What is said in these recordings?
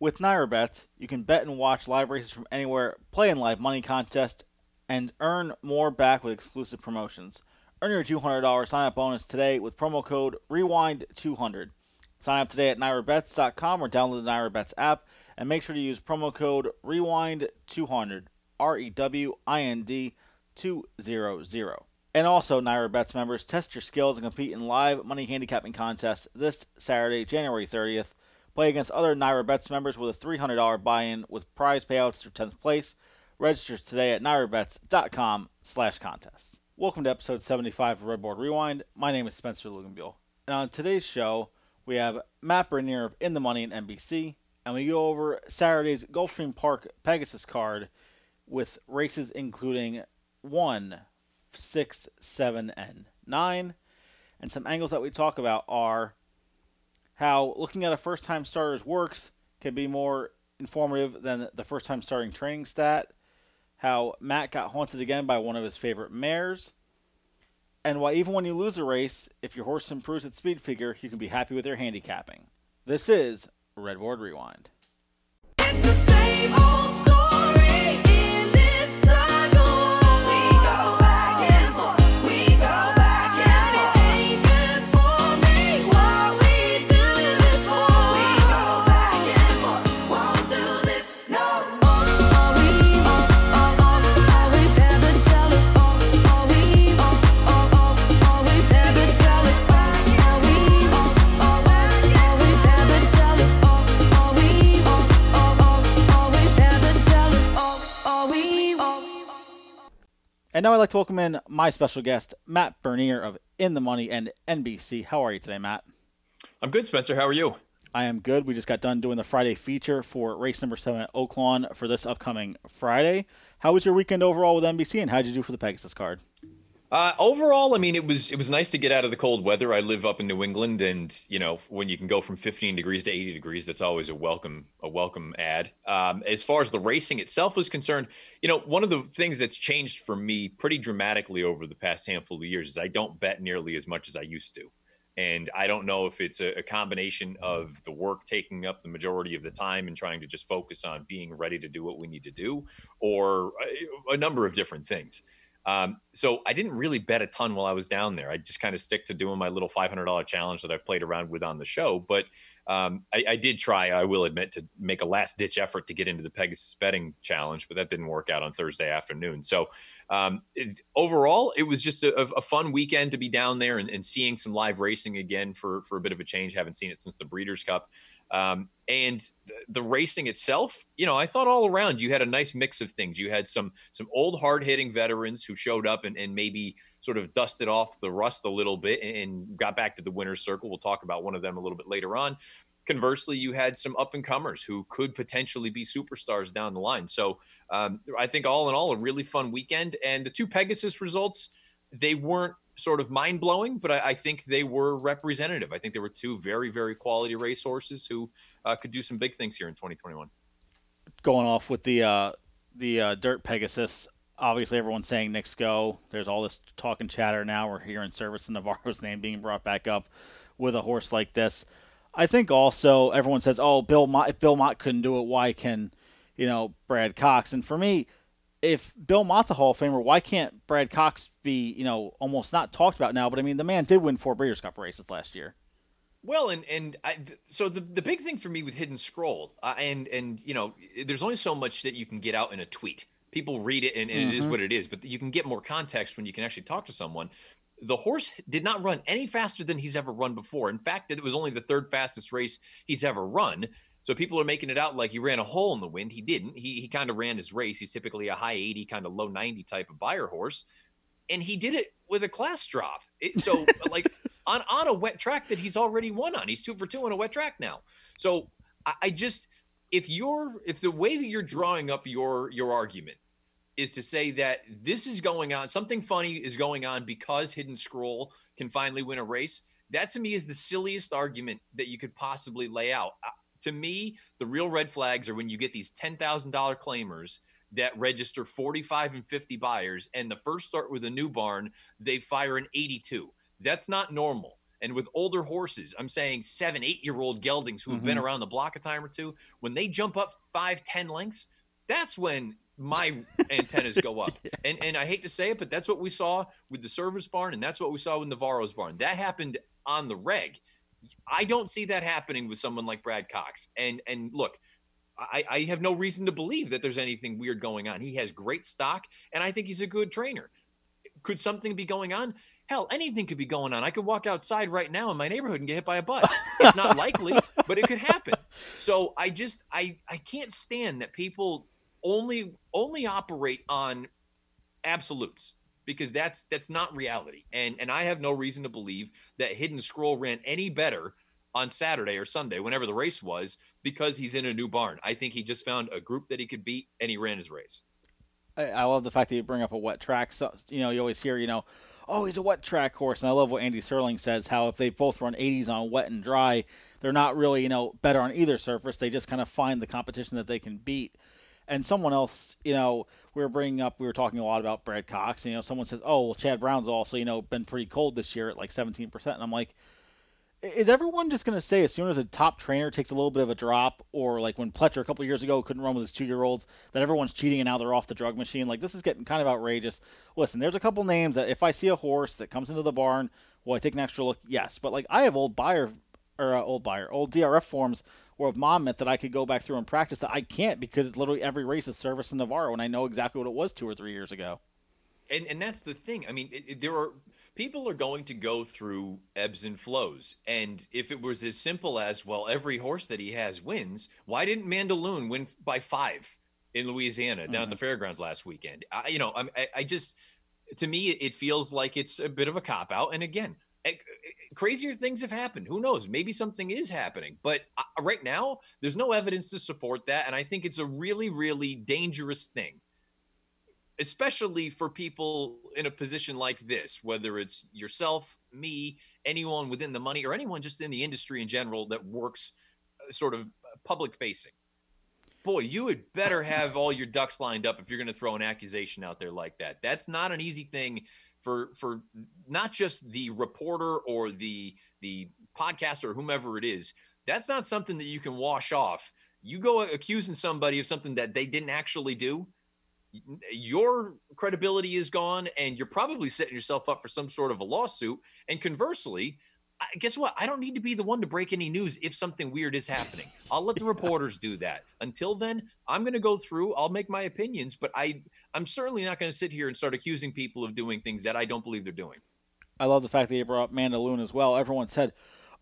With NYRA Bets, you can bet and watch live races from anywhere, play in live money contests, and earn more back with exclusive promotions. Earn your $200 sign up bonus today with promo code REWIND200. Sign up today at NYRABets.com or download the NYRABets app and make sure to use promo code REWIND200. R E W I N D 200. And also, NYRA Bets members, test your skills and compete in live money handicapping contests this Saturday, January 30th. Play against other NYRA Bets members with a $300 buy-in with prize payouts for 10th place. Register today at nyrabets.com slash contests. Welcome to episode 75 of Redboard Rewind. My name is Spencer Luganbuehl. And on today's show, we have Matt Bernier of In the Money and NBC, and we go over Saturday's Gulfstream Park Pegasus card with races including 1, 6, 7, and 9. And some angles that we talk about are how looking at a first time starter's works can be more informative than the first time starting training stat, how Matt got haunted again by one of his favorite mares, and why even when you lose a race, if your horse improves its speed figure, you can be happy with your handicapping. This is Redboard Rewind. And now I'd like to welcome in my special guest, Matt Bernier of In the Money and NBC. How are you today, Matt? I'm good, Spencer. How are you? I am good. We just got done doing the Friday feature for race number seven at Oaklawn for this upcoming Friday. How was your weekend overall with NBC, and how did you do for the Pegasus card? Uh, overall, I mean, it was it was nice to get out of the cold weather. I live up in New England, and you know, when you can go from 15 degrees to 80 degrees, that's always a welcome a welcome ad. Um, as far as the racing itself was concerned, you know, one of the things that's changed for me pretty dramatically over the past handful of years is I don't bet nearly as much as I used to. And I don't know if it's a, a combination of the work taking up the majority of the time and trying to just focus on being ready to do what we need to do, or a, a number of different things. Um, so I didn't really bet a ton while I was down there. I just kind of stick to doing my little $500 challenge that I've played around with on the show. But um, I, I did try, I will admit, to make a last ditch effort to get into the Pegasus betting challenge, but that didn't work out on Thursday afternoon. So um, it, overall, it was just a, a fun weekend to be down there and, and seeing some live racing again for, for a bit of a change. Haven't seen it since the Breeders' Cup. Um, and the, the racing itself, you know, I thought all around you had a nice mix of things. You had some some old hard hitting veterans who showed up and, and maybe sort of dusted off the rust a little bit and, and got back to the winner's circle. We'll talk about one of them a little bit later on. Conversely, you had some up and comers who could potentially be superstars down the line. So um, I think all in all, a really fun weekend. And the two Pegasus results, they weren't sort of mind blowing, but I, I, think they were representative. I think there were two very, very quality racehorses who uh, could do some big things here in 2021. Going off with the uh, the uh, Dirt Pegasus, obviously everyone's saying Knicks go. There's all this talk and chatter now. We're hearing Servis and Navarro's name being brought back up with a horse like this. I think also everyone says, "Oh, Bill Mott, if Bill Mott couldn't do it, why can you know Brad Cox?" And for me, if Bill Mott's a Hall of Famer, why can't Brad Cox be, you know, almost not talked about now? But I mean, the man did win four Breeders' Cup races last year. Well, and and I, so the the big thing for me with Hidden Scroll, uh, and and you know, there's only so much that you can get out in a tweet. People read it, and, and mm-hmm. it is what it is. But you can get more context when you can actually talk to someone. The horse did not run any faster than he's ever run before. In fact, it was only the third fastest race he's ever run. So people are making it out like he ran a hole in the wind. He didn't. He he kind of ran his race. He's typically a high 80, kind of low 90 type of Beyer horse. And he did it with a class drop. It, so like on, on a wet track that he's already won on. He's two for two on a wet track now. So I, I just if you're if the way that you're drawing up your your argument is to say that this is going on, something funny is going on because Hidden Scroll can finally win a race. That to me is the silliest argument that you could possibly lay out. To me, the real red flags are when you get these $10,000 claimers that register 45 and 50 Beyers and the first start with a new barn, they fire an 82. That's not normal. And with older horses, I'm saying seven, eight year old geldings who have been mm-hmm. around the block a time or two, when they jump up five, ten lengths, that's when my antennas go up. And and I hate to say it, but that's what we saw with the Servis barn, and that's what we saw with Navarro's barn. That happened on the reg. I don't see that happening with someone like Brad Cox. And and look, I, I have no reason to believe that there's anything weird going on. He has great stock, and I think he's a good trainer. Could something be going on? Hell, anything could be going on. I could walk outside right now in my neighborhood and get hit by a bus. It's not likely, but it could happen. So I just I I can't stand that people only only operate on absolutes because that's that's not reality. And and I have no reason to believe that Hidden Scroll ran any better on Saturday or Sunday, whenever the race was, because he's in a new barn. I think he just found a group that he could beat and he ran his race. I, I love the fact that you bring up a wet track. So, you know, you always hear, you know, oh, he's a wet track horse. And I love what Andy Serling says, how if they both run 80s on wet and dry, they're not really, you know, better on either surface. They just kind of find the competition that they can beat. And someone else, you know, we were bringing up, we were talking a lot about Brad Cox. And, you know, someone says, oh, well, Chad Brown's also, you know, been pretty cold this year at like 17%. And I'm like, is everyone just going to say as soon as a top trainer takes a little bit of a drop, or like when Pletcher a couple years ago couldn't run with his two year olds, that everyone's cheating and now they're off the drug machine? Like, this is getting kind of outrageous. Listen, there's a couple names that if I see a horse that comes into the barn, will I take an extra look? Yes. But like, I have old Beyer, or uh, old Beyer, old DRF forms or of Monmouth that I could go back through and practice that I can't because it's literally every race is Servis and Navarro, and I know exactly what it was two or three years ago. and and that's the thing. I mean, it, it- there are people are going to go through ebbs and flows. And if it was as simple as well, every horse that he has wins. Why didn't Mandaloun win by five in Louisiana down at the mm-hmm. fairgrounds last weekend? I, you know, I'm- I, I just to me it feels like it's a bit of a cop out. And again. Crazier things have happened. Who knows? Maybe something is happening. But uh, right now, there's no evidence to support that. And I think it's a really, really dangerous thing especially for people in a position like this, whether it's yourself, me, anyone within the money, or anyone just in the industry in general that works uh, sort of public facing. Boy, you had better have all your ducks lined up if you're going to throw an accusation out there like that. That's not an easy thing for for not just the reporter or the the podcaster or whomever it is. That's not something that you can wash off. You go accusing somebody of something that they didn't actually do your credibility is gone and you're probably setting yourself up for some sort of a lawsuit and conversely guess what i don't need to be the one to break any news if something weird is happening i'll let the reporters do that until then i'm going to go through i'll make my opinions but i i'm certainly not going to sit here and start accusing people of doing things that i don't believe they're doing I love the fact that you brought up Mandaloun as well. Everyone said,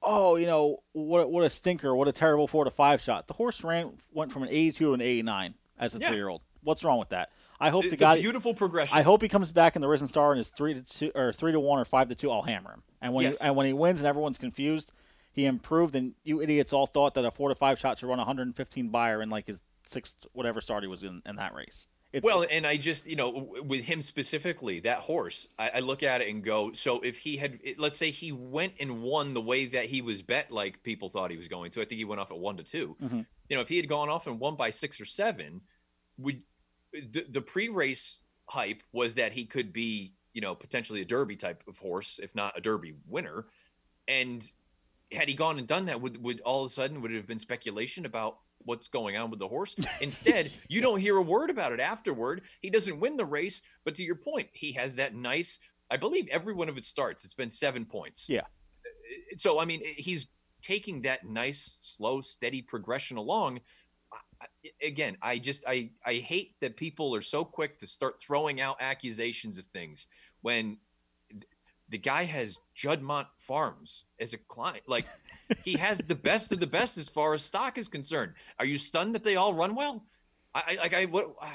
"Oh, you know what? What a stinker! What a terrible four to five shot." The horse ran went from an 82 to an 89 as a Yeah. three year old. What's wrong with that? I hope it's the guy. beautiful progression I hope he comes back in the Risen Star and is three to two or three to one or five to two. I'll hammer him. And when Yes. he, and when he wins and everyone's confused, he improved. And you idiots all thought that a four to five shot should run 115 buyer in like his sixth whatever start he was in in that race. It's, well, and I just, you know, with him specifically, that horse, I, I look at it and go, so if he had, let's say he went and won the way that he was bet, like people thought he was going to, I think he went off at one to 2 Mhm. You know, if he had gone off and won by six or seven, would the, the pre-race hype was that he could be, you know, potentially a Derby type of horse, if not a Derby winner, and had he gone and done that, would would all of a sudden would it have been speculation about what's going on with the horse? Instead, you don't hear a word about it afterward. He doesn't win the race, but to your point, he has that nice. I believe every one of its starts, it's been seven points. Yeah. So I mean, he's taking that nice, slow, steady progression along. Again, I just I I hate that people are so quick to start throwing out accusations of things when the guy has Juddmonte Farms as a client. Like he has the best of the best as far as stock is concerned. Are you stunned that they all run well? I, I like I what uh,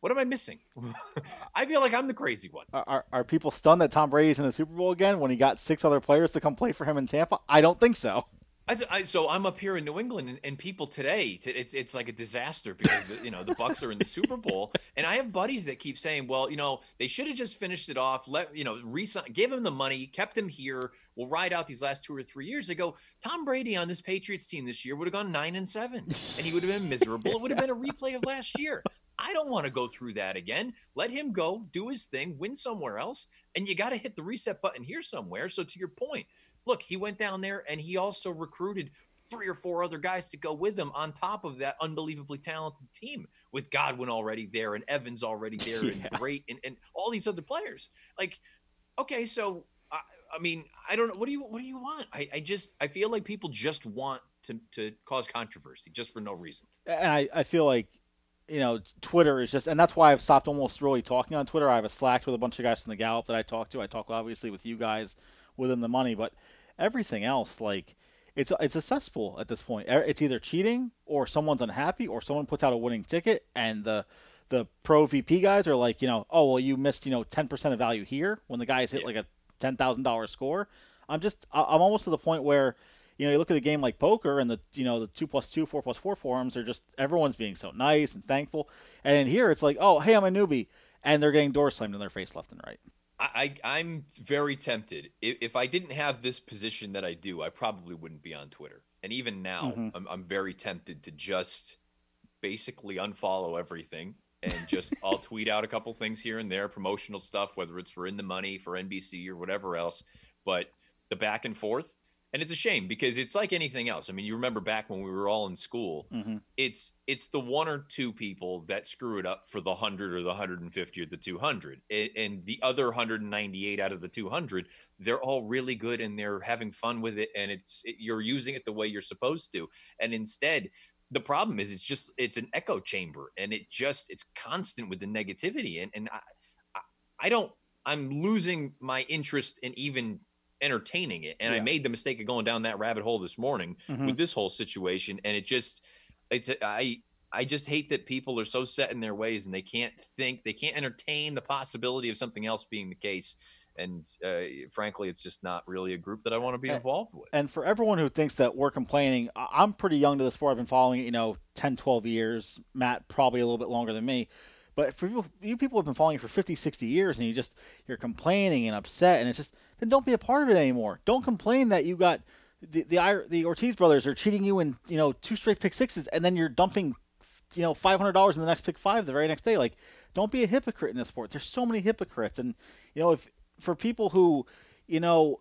what am I missing? I feel like I'm the crazy one. Are, are, are people stunned that Tom Brady's in the Super Bowl again when he got six other players to come play for him in Tampa? I don't think so. I, I, so I'm up here in New England, and, and people today, it's it's like a disaster because the, you know the Bucs are in the Super Bowl, and I have buddies that keep saying, well, you know, they should have just finished it off, let you know, resign, give him the money, kept him here, we'll ride out these last two or three years. They go, Tom Brady on this Patriots team this year would have gone nine and seven, and he would have been miserable. It would have been a replay of last year. I don't want to go through that again. Let him go, do his thing, win somewhere else, and you got to hit the reset button here somewhere. So to your point look, he went down there and he also recruited three or four other guys to go with him on top of that unbelievably talented team with Godwin already there and Evans already there Yeah. and great and, and all these other players. Like, okay, so I, I mean, I don't know. What do you what do you want? I, I just I feel like people just want to to cause controversy just for no reason. and I, I feel like you know Twitter is just, and that's why I've stopped almost really talking on Twitter. I have a Slack with a bunch of guys from the Gallup that I talk to. I talk obviously with you guys within the money, but everything else, like it's it's a cesspool at this point. It's either cheating or someone's unhappy or someone puts out a winning ticket, and the the pro VP guys are like, you know, oh well, you missed you know ten percent of value here when the guys hit Yeah. like a ten thousand dollar score. I'm just I'm almost to the point where you know, you look at a game like poker and the you know the two plus two, four plus four forums are just everyone's being so nice and thankful. And in here it's like, oh hey, I'm a newbie, and they're getting door slammed in their face left and right. I, I I'm very tempted. If, if I didn't have this position that I do, I probably wouldn't be on Twitter. And even now, Mhm. I'm, I'm very tempted to just basically unfollow everything and just I'll tweet out a couple things here and there, promotional stuff, whether it's for in the money, for NBC or whatever else. But the back and forth, and it's a shame because it's like anything else. I mean, you remember back when we were all in school, Mm-hmm. it's it's the one or two people that screw it up for the 100 or the 150 or the 200 and, and the other 198 out of the 200 they're all really good and they're having fun with it and it's it, you're using it the way you're supposed to and instead the problem is it's just it's an echo chamber and it just it's constant with the negativity and and I, I, I don't i'm losing my interest in even entertaining it and i made the mistake of going down that rabbit hole this morning Mhm. with this whole situation and it just it's i i just hate that people are so set in their ways and they can't think they can't entertain the possibility of something else being the case and uh, frankly it's just not really a group that i want to be involved with And for everyone who thinks that we're complaining, I'm pretty young to the sport. I've been following it, you know, 10, 12 years. Matt probably a little bit longer than me. But for you, you people have been following it for 50, 60 years, and you just you're complaining and upset, and it's just then don't be a part of it anymore. Don't complain that you got the the, the Ortiz brothers are cheating you in you know two straight pick sixes, and then you're dumping you know five hundred dollars in the next pick five the very next day. Like, don't be a hypocrite in this sport. There's so many hypocrites, and you know if for people who you know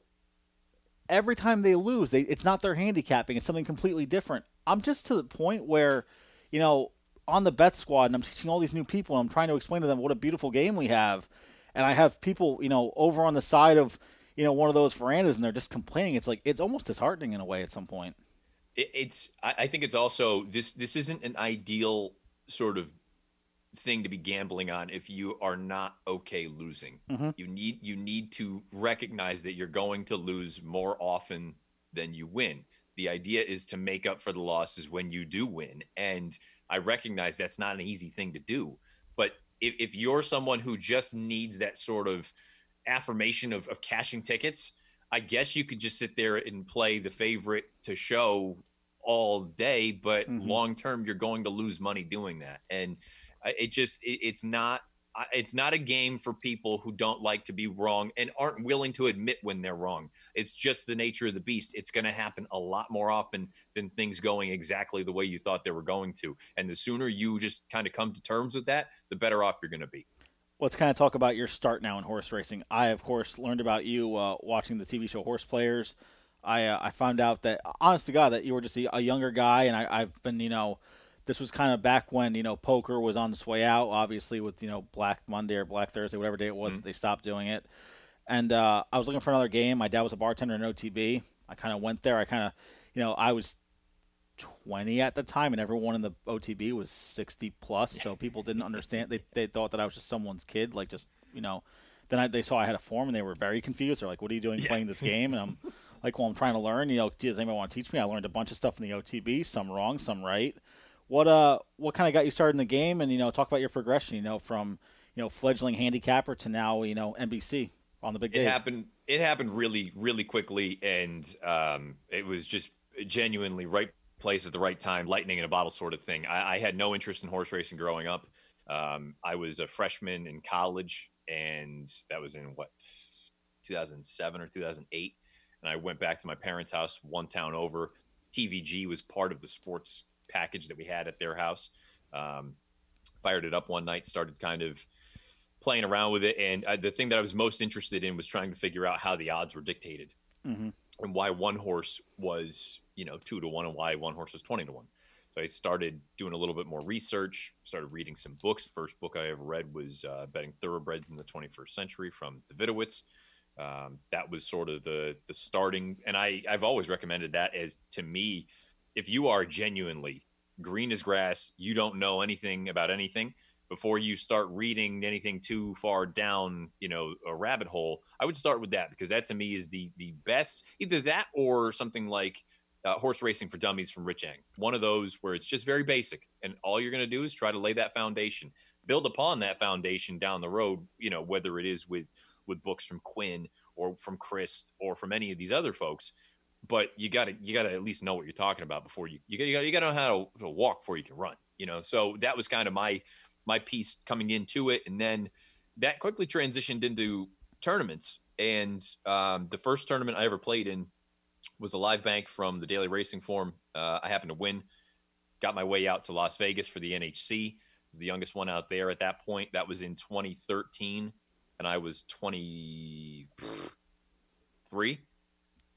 every time they lose, they it's not their handicapping; it's something completely different. I'm just to the point where, you know, on the bet squad, and I'm teaching all these new people, and I'm trying to explain to them what a beautiful game we have, and I have people, you know, over on the side of, you know, one of those verandas, and they're just complaining. It's like it's almost disheartening in a way at some point. it, it's I, think it's also this this isn't an ideal sort of thing to be gambling on if you are not okay losing Mhm. you need you need to recognize that you're going to lose more often than you win the idea is to make up for the losses when you do win and i recognize that's not an easy thing to do but if, if you're someone who just needs that sort of affirmation of, of cashing tickets I guess you could just sit there and play the favorite to show all day, but Mhm. long term you're going to lose money doing that. And it just it, it's not it's not a game for people who don't like to be wrong and aren't willing to admit when they're wrong. It's just the nature of the beast. It's going to happen a lot more often than things going exactly the way you thought they were going to. And the sooner you just kind of come to terms with that, the better off you're going to be. Let's kind of talk about your start now in horse racing. I, of course, learned about you uh, watching the TV show Horse Players. I uh, I found out that, honest to God, that you were just a, a younger guy, and I, I've been, you know, this was kind of back when you know poker was on its way out. Obviously, with you know Black Monday or Black Thursday, whatever day it was, that they stopped doing it. And uh, I was looking for another game. My dad was a bartender in OTB. I kind of went there. I kind of, you know, I was 20 at the time, and everyone in the OTB was 60 plus. So people didn't understand. They, they thought that I was just someone's kid, like just, you know. Then I, they saw I had a form, and they were very confused. They're like, "What are you doing playing this game?" And I'm like, "Well, I'm trying to learn. You know, does anybody want to teach me?" I learned a bunch of stuff in the OTB, some wrong, some right. What uh, what kind of got you started in the game? And you know, talk about your progression. You know, from you know fledgling handicapper to now, you know, NBC on the big it days. happened it happened really really quickly and um, it was just genuinely right place at the right time lightning in a bottle sort of thing i, I had no interest in horse racing growing up um, i was a freshman in college and that was in what 2007 or 2008 and i went back to my parents house one town over tvg was part of the sports package that we had at their house um, fired it up one night started kind of playing around with it. And uh, the thing that I was most interested in was trying to figure out how the odds were dictated. hmm and why one horse was you know two to one and why one horse was 20 to one so i started doing a little bit more research started reading some books first book i ever read was uh, betting thoroughbreds in the 21st century from davidowitz um, that was sort of the the starting and i i've always recommended that as to me if you are genuinely green as grass you don't know anything about anything before you start reading anything too far down, you know, a rabbit hole, I would start with that because that to me is the the best. Either that or something like uh, horse racing for dummies from Rich Eng. One of those where it's just very basic, and all you're going to do is try to lay that foundation, build upon that foundation down the road. You know, whether it is with with books from Quinn or from Chris or from any of these other folks. But you got to you got to at least know what you're talking about before you you got you got to know how to, to walk before you can run. You know, so that was kind of my my piece coming into it, and then that quickly transitioned into tournaments. And um, the first tournament I ever played in was a live bank from the Daily Racing Form. Uh, I happened to win, got my way out to Las Vegas for the NHC. Was the youngest one out there at that point. That was in 2013, and I was 23.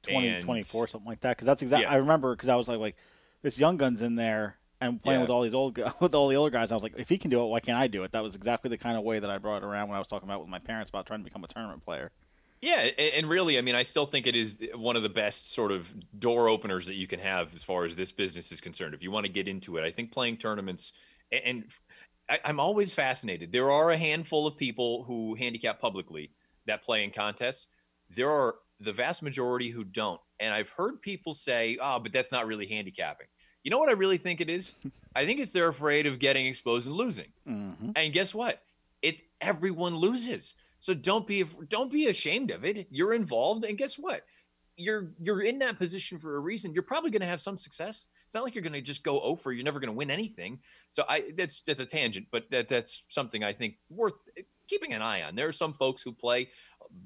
20, And- 24, something like that. Because that's exactly. Yeah. I remember because I was like, like this young gun's in there and playing Yeah. with all these old with all the older guys. I was like, if he can do it, why can't I do it? That was exactly the kind of way that I brought it around when I was talking about with my parents about trying to become a tournament player. Yeah, and really, I mean, I still think it is one of the best sort of door openers that you can have as far as this business is concerned. If you want to get into it, I think playing tournaments, and I'm always fascinated. There are a handful of people who handicap publicly that play in contests. There are the vast majority who don't, and I've heard people say, "Oh, but that's not really handicapping." You know what I really think it is? I think it's they're afraid of getting exposed and losing. hmm And guess what? It everyone loses. So don't be don't be ashamed of it. You're involved, and guess what? You're you're in that position for a reason. You're probably going to have some success. It's not like you're going to just go over. You're never going to win anything. So I that's that's a tangent, but that that's something I think worth keeping an eye on. There are some folks who play,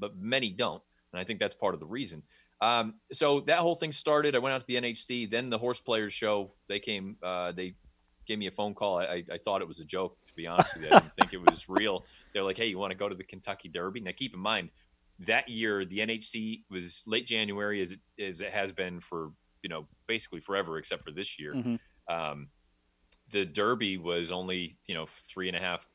but many don't, and I think that's part of the reason. Um, so that whole thing started. I went out to the NHC. Then the horse players show. They came. Uh, they gave me a phone call. I, I, I thought it was a joke, be honest with you. I didn't think it was real. They're like, hey, you want to go to the Kentucky Derby? Now, keep in mind, that year, the NHC was late January, as it, as it has been for, you know, basically forever, except for this year. Mhm. Um, the Derby was only, you know, three and a half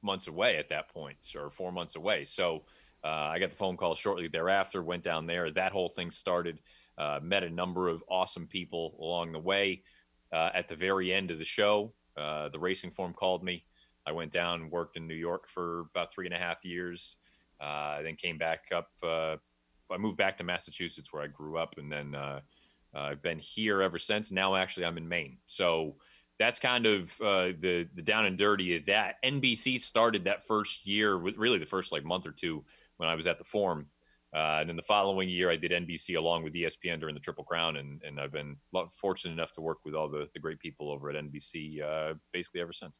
months away at that point, or four months away. So uh, I got the phone call shortly thereafter, went down there. That whole thing started, uh, met a number of awesome people along the way. Uh, at the very end of the show, uh, the racing form called me. I went down and worked in New York for about three and a half years. Uh, then came back up. Uh, I moved back to Massachusetts where I grew up, and then uh, uh, I've been here ever since. Now, actually, I'm in Maine. So that's kind of uh, the the down and dirty of that. NBC started that first year with really the first like month or two when I was at the Forum. Uh, and then the following year, I did NBC along with ESPN during the Triple Crown, and, and I've been fortunate enough to work with all the, the great people over at NBC basically ever since.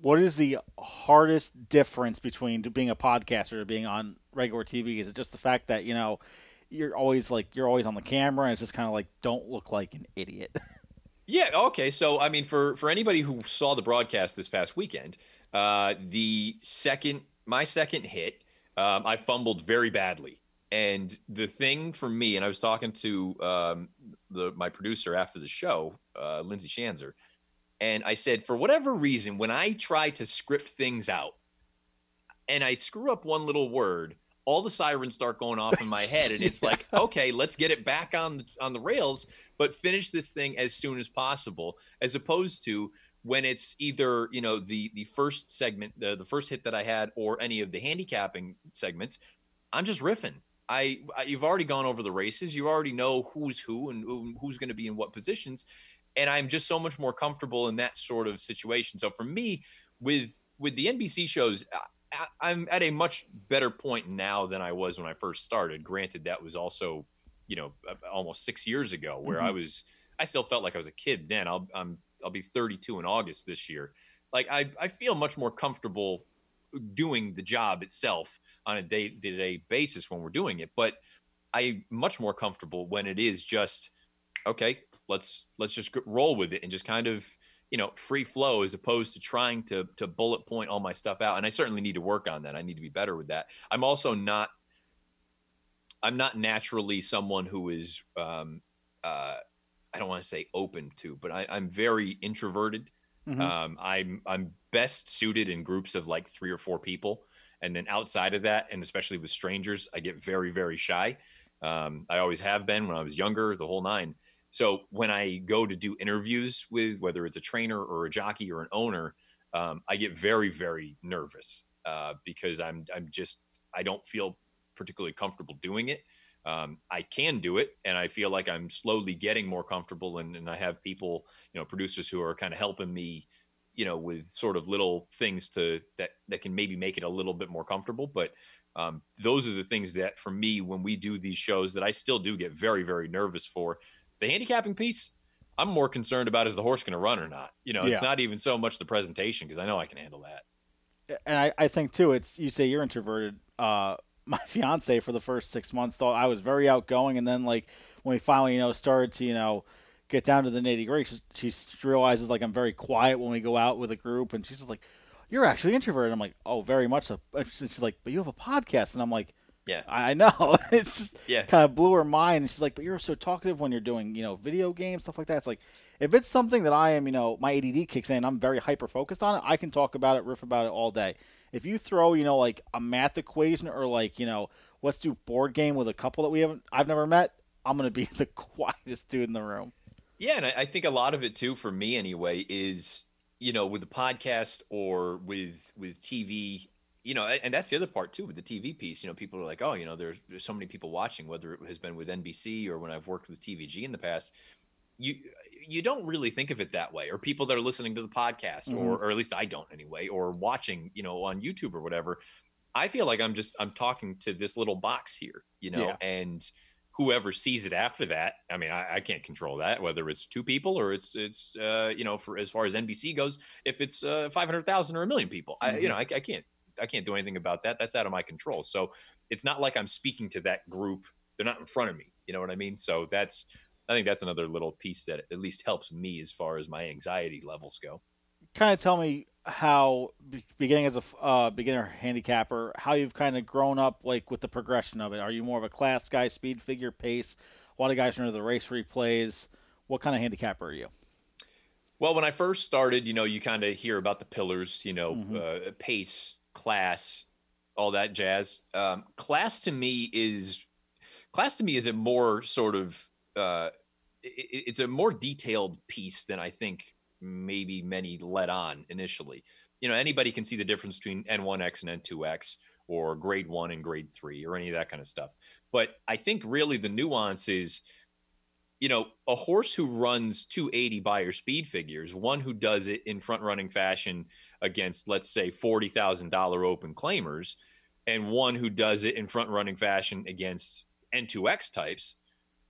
What is the hardest difference between being a podcaster and being on regular TV? Is it just the fact that you know you're always like you're always on the camera, and it's just kind of like don't look like an idiot. Yeah. Okay. So, I mean, for for anybody who saw the broadcast this past weekend, uh, the second my second hit, um, I fumbled very badly, and the thing for me, and I was talking to um, the my producer after the show, uh, Lindsay Shanzer, and I said, for whatever reason, when I try to script things out, and I screw up one little word. All the sirens start going off in my head, and it's like, okay, let's get it back on the, on the rails but finish this thing as soon as possible as opposed to when it's either you know the the first segment the, the first hit that i had or any of the handicapping segments i'm just riffing. I, I you've already gone over the races. You already know who's who and who- who's going to be in what positions and i'm just so much more comfortable in that sort of situation. So for me with with the nbc shows I, i'm at a much better point now than i was when i first started. Granted that was also you know almost six years ago where i mm-hmm. was i still felt like i was a kid then. I'll i'm i'll be 32 in august this year. Like i i feel much more comfortable doing the job itself on a day to day basis when we're doing it but i much more comfortable when it is just okay let's let's just roll with it and just kind of you know free flow as opposed to trying to to bullet point all my stuff out and i certainly need to work on that i need to be better with that i'm also not I'm not naturally someone who is um, uh, I don't want to say open to, but I, I'm very introverted. Mhm. Um, I'm I'm best suited in groups of like three or four people, and then outside of that, and especially with strangers, I get very very shy. Um, I always have been when I was younger, the whole nine. So when I go to do interviews with whether it's a trainer or a jockey or an owner, um, I get very very nervous uh, because I'm I'm just I don't feel particularly comfortable doing it. Um, I can do it, and I feel like I'm slowly getting more comfortable, and, and I have people, you know, producers who are kind of helping me, you know, with sort of little things to that that can maybe make it a little bit more comfortable. But um, those are the things that, for me, when we do these shows, that I still do get very, very nervous for. The handicapping piece, I'm more concerned about is the horse going to run or not. You know, it's not even so much the presentation because I know I can handle that. and I, I think too it's you say you're introverted uh my fiance for the first six months thought i was very outgoing and then like when we finally you know started to you know get down to the nitty gritty she, she realizes like i'm very quiet when we go out with a group and she's just like you're actually introverted i'm like oh very much so And she's like but you have a podcast and i'm like Yeah. i know it's just Yeah. kind of blew her mind and she's like but you're so talkative when you're doing you know video games stuff like that it's like if it's something that I am, you know, my ADD kicks in, I'm very hyper focused on it. I can talk about it, riff about it all day. If you throw, you know, like a math equation or like, you know, let's do board game with a couple that we haven't, I've never met, I'm gonna be the quietest dude in the room. Yeah, and I, I think a lot of it too, for me anyway, is you know with the podcast or with with TV, you know, and that's the other part too with the TV piece. You know, people are like, oh, you know, there's there's so many people watching, whether it has been with NBC or when I've worked with TVG in the past. You you don't really think of it that way, or people that are listening to the podcast, or or at least I don't anyway, or watching, you know, on YouTube or whatever. I feel like I'm just I'm talking to this little box here, you know, Yeah. and whoever sees it after that i mean I, I can't control that whether it's two people or it's it's uh you know for as far as nbc goes if it's uh 500000 or a million people i you know I, I can't i can't do anything about that that's out of my control so it's not like i'm speaking to that group they're not in front of me you know what i mean so that's i think that's another little piece that at least helps me as far as my anxiety levels go Kind of tell me how, beginning as a uh, beginner handicapper, how you've kind of grown up, like with the progression of it. Are you more of a class guy, speed figure, pace? A lot of guys are into the race replays. What kind of handicapper are you? Well, when I first started, you know, you kind of hear about the pillars, you know, uh, pace, class, all that jazz. Um, class to me is class to me is a more sort of uh, it, it's a more detailed piece than I think maybe many let on initially. You know, anybody can see the difference between N1X and N2X or grade one and grade three or any of that kind of stuff. But I think really the nuance is you know, a horse who runs 280 Beyer speed figures, one who does it in front running fashion against, let's say, $40,000 open claimers, and one who does it in front running fashion against N2X types,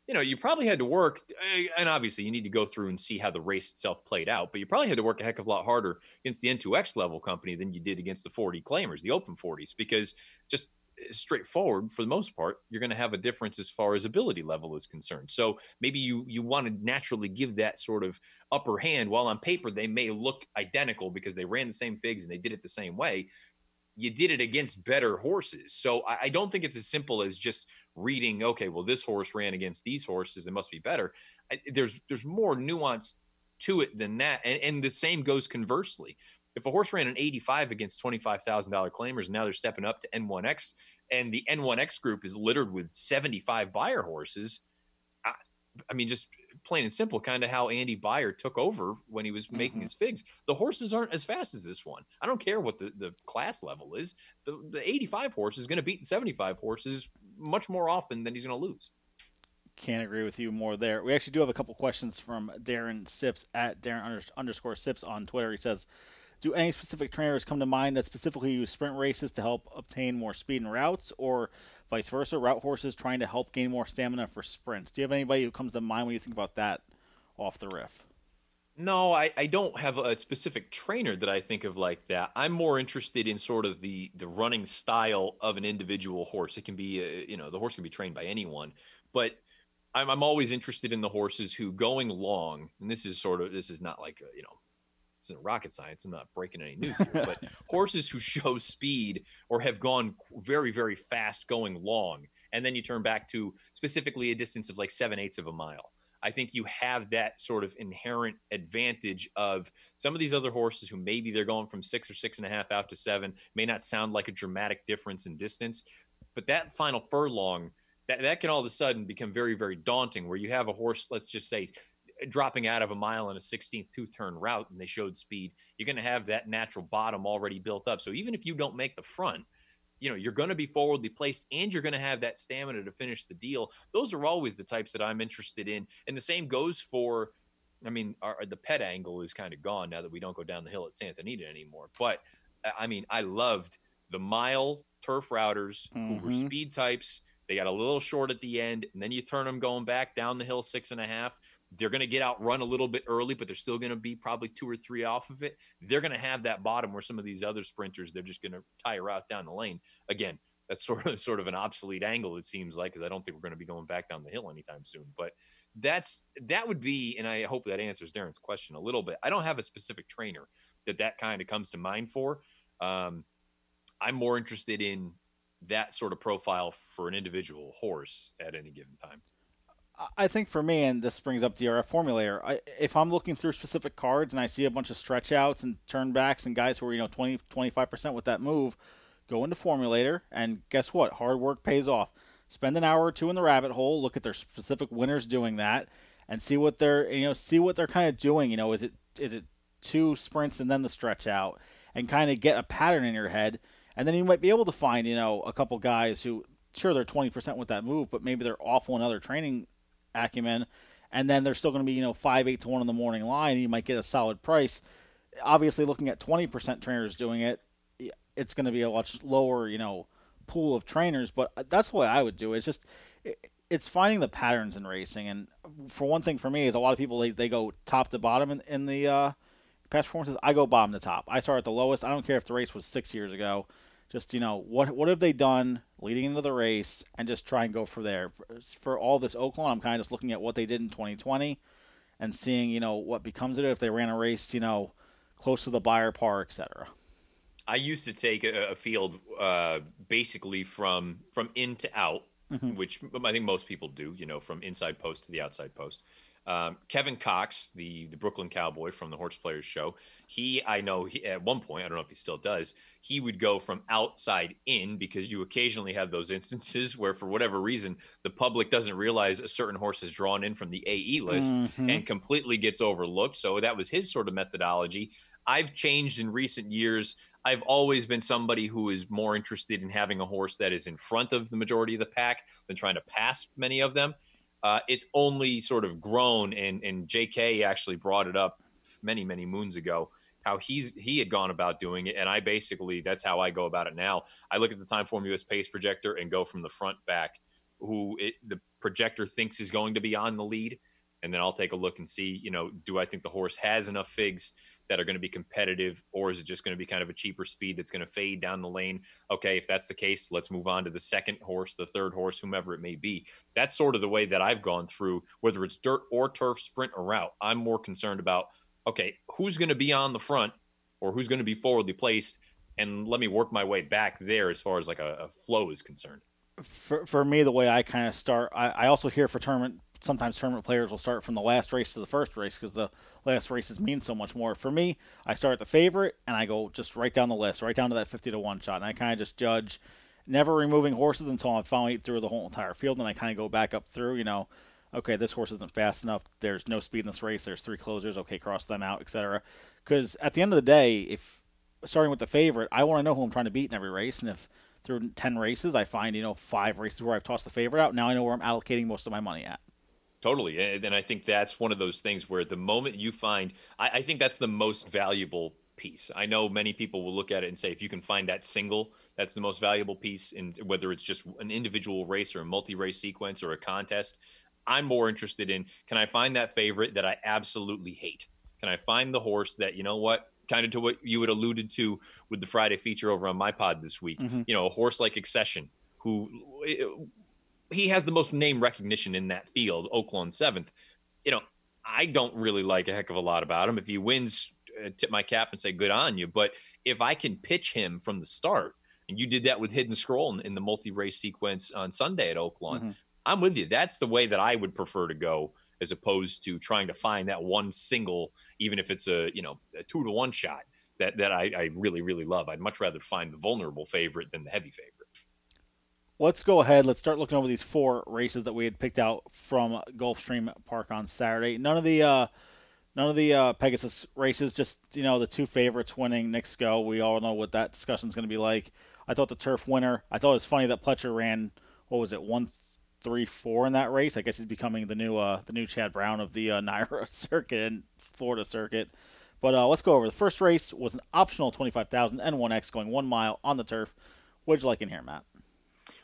you know, you probably had to work, eh, and obviously you need to go through and see how the race itself played out, but you probably had to work a heck of a lot harder against the N2X level company than you did against the 40 claimers, the open 40s, because just straightforward for the most part you're going to have a difference as far as ability level is concerned. So maybe you you want to naturally give that sort of upper hand while on paper they may look identical because they ran the same figs and they did it the same way you did it against better horses. So i, I don't think it's as simple as just reading okay well this horse ran against these horses it must be better. I, there's there's more nuance to it than that and, and the same goes conversely if a horse ran an 85 against $25,000 claimers, and now they're stepping up to N1X, and the N1X group is littered with 75 Beyer horses. I, I mean, just plain and simple, kind of how Andy Beyer took over when he was making Mhm. his figs. The horses aren't as fast as this one. I don't care what the, the class level is. The, the 85 horse is going to beat the 75 horses much more often than he's going to lose. Can't agree with you more there. We actually do have a couple questions from Darren Sips at Darren under, underscore Sips on Twitter. He says, "Do any specific trainers come to mind that specifically use sprint races to help obtain more speed in routes, or vice versa, route horses trying to help gain more stamina for sprints? Do you have anybody who comes to mind when you think about that off the riff?" No, I, I don't have a specific trainer that I think of like that. I'm more interested in sort of the the running style of an individual horse. It can be, uh, you know, the horse can be trained by anyone, but I'm I'm always interested in the horses who going long. And this is sort of this is not like a, you know, it's not rocket science. I'm not breaking any news here, but horses who show speed or have gone very very fast going long and then you turn back to specifically a distance of like seven eighths of a mile. I think you have that sort of inherent advantage of some of these other horses who maybe they're going from six or six and a half out to seven, may not sound like a dramatic difference in distance, but that final furlong, that, that can all of a sudden become very, very daunting where you have a horse, let's just say, dropping out of a mile in a 16th two turn route and they showed speed, you're going to have that natural bottom already built up. So even if you don't make the front, you know you're going to be forwardly placed and you're going to have that stamina to finish the deal those are always the types that i'm interested in and the same goes for i mean our, the pet angle is kind of gone now that we don't go down the hill at santa anita anymore but i mean i loved the mile turf routers who were Mhm. speed types they got a little short at the end and then you turn them going back down the hill six and a half they're going to get out run a little bit early, but they're still going to be probably two or three off of it. They're going to have that bottom where some of these other sprinters, they're just going to tire out down the lane. Again, that's sort of sort of an obsolete angle, it seems like, because I don't think we're going to be going back down the hill anytime soon. But that's that would be, and I hope that answers Darren's question a little bit. I don't have a specific trainer that that kind of comes to mind for. Um, I'm more interested in that sort of profile for an individual horse at any given time. I think for me, and this brings up DRF formulator, I, if I'm looking through specific cards and I see a bunch of stretch outs and turn backs and guys who are, you know, 20, 25% with that move, go into formulator and guess what? Hard work pays off. Spend an hour or two in the rabbit hole, look at their specific winners doing that and see what they're, you know, see what they're kind of doing. You know, is it, is it two sprints and then the stretch out and kind of get a pattern in your head. And then you might be able to find, you know, a couple guys who, sure, they're 20% with that move, but maybe they're awful in other training acumen, and then they're still going to be you know five eight to one in the morning line, you might get a solid price. Obviously, looking at twenty percent trainers doing it, it's going to be a much lower you know pool of trainers. But that's the way I would do it. It's just it, it's finding the patterns in racing, and for one thing, for me is a lot of people they, they go top to bottom in, in the uh, past performances. I go bottom to top. I start at the lowest. I don't care if the race was six years ago. Just you know what what have they done leading into the race, and just try and go for there. For all this Oaklawn, I'm kind of just looking at what they did in 2020, and seeing you know what becomes of it if they ran a race you know close to the Beyer par, etc. I used to take a, a field uh, basically from from in to out, which I think most people do. You know, from inside post to the outside post. Um, Kevin Cox, the the Brooklyn Cowboy from the Horse Players Show, he I know he, at one point I don't know if he still does. He would go from outside in because you occasionally have those instances where for whatever reason the public doesn't realize a certain horse is drawn in from the AE list Mhm. and completely gets overlooked. So that was his sort of methodology. I've changed in recent years. I've always been somebody who is more interested in having a horse that is in front of the majority of the pack than trying to pass many of them. Uh, it's only sort of grown, and and J.K. actually brought it up many many moons ago how he's he had gone about doing it, and I basically that's how I go about it now. I look at the Timeform US pace projector and go from the front back, who it, the projector thinks is going to be on the lead, and then I'll take a look and see, you know, do I think the horse has enough figs that are going to be competitive, or is it just going to be kind of a cheaper speed that's going to fade down the lane? Okay, if that's the case, let's move on to the second horse, the third horse, whomever it may be. That's sort of the way that I've gone through, whether it's dirt or turf, sprint or route. I'm more concerned about, okay, who's going to be on the front or who's going to be forwardly placed, and let me work my way back there as far as like a, a flow is concerned. for, for me, the way I kind of start, I, I also hear for tournament, sometimes tournament players will start from the last race to the first race because the last races mean so much more. For me, I start the favorite and I go just right down the list, right down to that 50 to 1 shot. And I kind of just judge, never removing horses until I'm finally through the whole entire field. And I kind of go back up through, you know, okay, this horse isn't fast enough. There's no speed in this race. There's three closers. Okay, cross them out, etc. Because at the end of the day, if starting with the favorite, I want to know who I'm trying to beat in every race. And if through 10 races, I find, you know, five races where I've tossed the favorite out, now I know where I'm allocating most of my money at. Totally. And I think that's one of those things where the moment you find, I, I think that's the most valuable piece. I know many people will look at it and say, if you can find that single, that's the most valuable piece. And whether it's just an individual race or a multi race sequence or a contest, I'm more interested in can I find that favorite that I absolutely hate? Can I find the horse that, you know what, kind of to what you had alluded to with the Friday feature over on my pod this week, Mhm. you know, a horse like Accession, who he has the most name recognition in that field, Oaklawn seventh. You know, I don't really like a heck of a lot about him. If he wins, uh, tip my cap and say good on you. But if I can pitch him from the start, and you did that with Hidden Scroll in, in the multi-race sequence on Sunday at Oaklawn. Mhm. I'm with you. That's the way that I would prefer to go, as opposed to trying to find that one single, even if it's a you know a two to one shot that that I, I really really love. I'd much rather find the vulnerable favorite than the heavy favorite. Let's go ahead. Let's start looking over these four races that we had picked out from Gulfstream Park on Saturday. None of the uh, none of the uh, Pegasus races. Just you know the two favorites winning. Knicks Go. We all know what that discussion is going to be like. I thought the turf winner. I thought it was funny that Pletcher ran. What was it? One three four in that race. I guess he's becoming the new uh, the new Chad Brown of the uh, NYRA circuit and Florida circuit. But uh, let's go over the first race. Was an optional twenty five thousand N1X going one mile on the turf. What'd you like in here, Matt?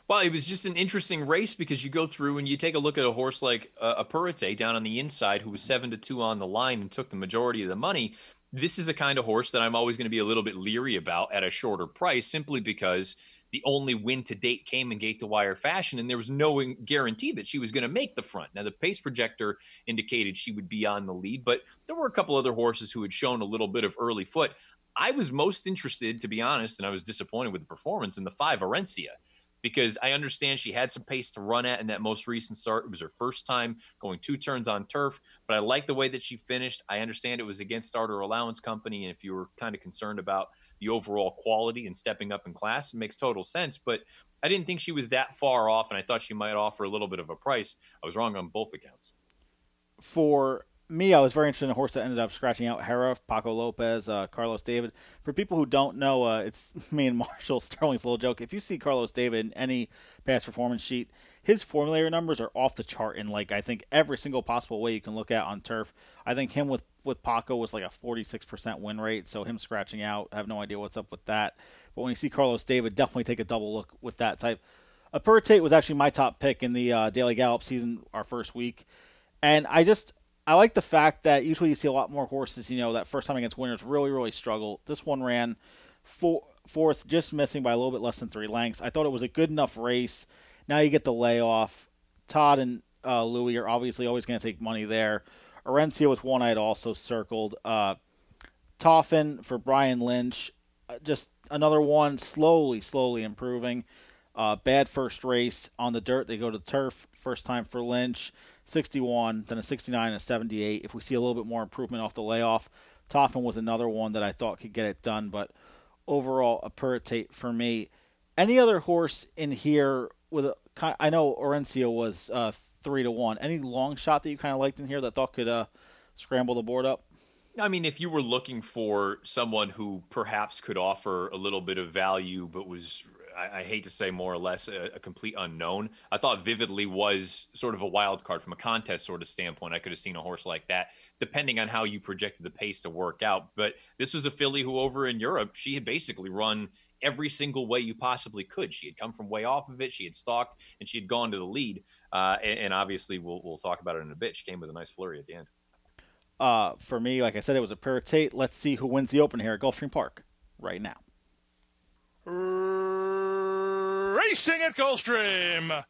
Well, it was just an interesting race because you go through and you take a look at a horse like uh, a Purite down on the inside who was seven to two on the line and took the majority of the money. This is a kind of horse that I'm always going to be a little bit leery about at a shorter price, simply because the only win to date came in gate to wire fashion, and there was no guarantee that she was going to make the front. Now, the pace projector indicated she would be on the lead, but there were a couple other horses who had shown a little bit of early foot. I was most interested, to be honest, and I was disappointed with the performance in the five Orencia because I understand she had some pace to run at in that most recent start. It was her first time going two turns on turf, but I like the way that she finished. I understand it was against Starter Allowance Company, and if you were kind of concerned about the overall quality and stepping up in class, it makes total sense. But I didn't think she was that far off, and I thought she might offer a little bit of a price. I was wrong on both accounts. for me, I was very interested in a horse that ended up scratching out Hera, Paco Lopez, uh, Carlos David. For people who don't know, uh, it's me and Marshall Sterling's little joke. If you see Carlos David in any past performance sheet, his formulator numbers are off the chart in like I think every single possible way you can look at on turf. I think him with with Paco was like a 46% win rate, so him scratching out, I have no idea what's up with that. But when you see Carlos David, definitely take a double look with that type. Apertate was actually my top pick in the uh, Daily Gallop season, our first week. And I just I like the fact that usually you see a lot more horses, you know, that first time against winners really, really struggle. This one ran four, fourth, just missing by a little bit less than three lengths. I thought it was a good enough race. Now you get the layoff. Todd and uh, Louis are obviously always going to take money there. Orencia was one I had also circled. Uh, Toffin for Brian Lynch. Uh, just another one slowly, slowly improving. Uh, bad first race on the dirt. They go to turf. First time for Lynch. 61, then a 69 and a 78. If we see a little bit more improvement off the layoff, Toffin was another one that I thought could get it done, but overall, a Puritate for me. Any other horse in here with a, I know Orencia was uh, three to one. Any long shot that you kind of liked in here that thought could uh, scramble the board up? I mean, if you were looking for someone who perhaps could offer a little bit of value, but was, I, I hate to say more or less, a, a complete unknown, I thought Vividly was sort of a wild card from a contest sort of standpoint. I could have seen a horse like that, depending on how you projected the pace to work out. But this was a filly who, over in Europe, she had basically run every single way you possibly could. She had come from way off of it, she had stalked, and she had gone to the lead. Uh, and, and obviously, we'll, we'll talk about it in a bit. She came with a nice flurry at the end. Uh, for me, like I said, it was a Puritate. Let's see who wins the Open here at Gulfstream Park right now. Racing at Gulfstream.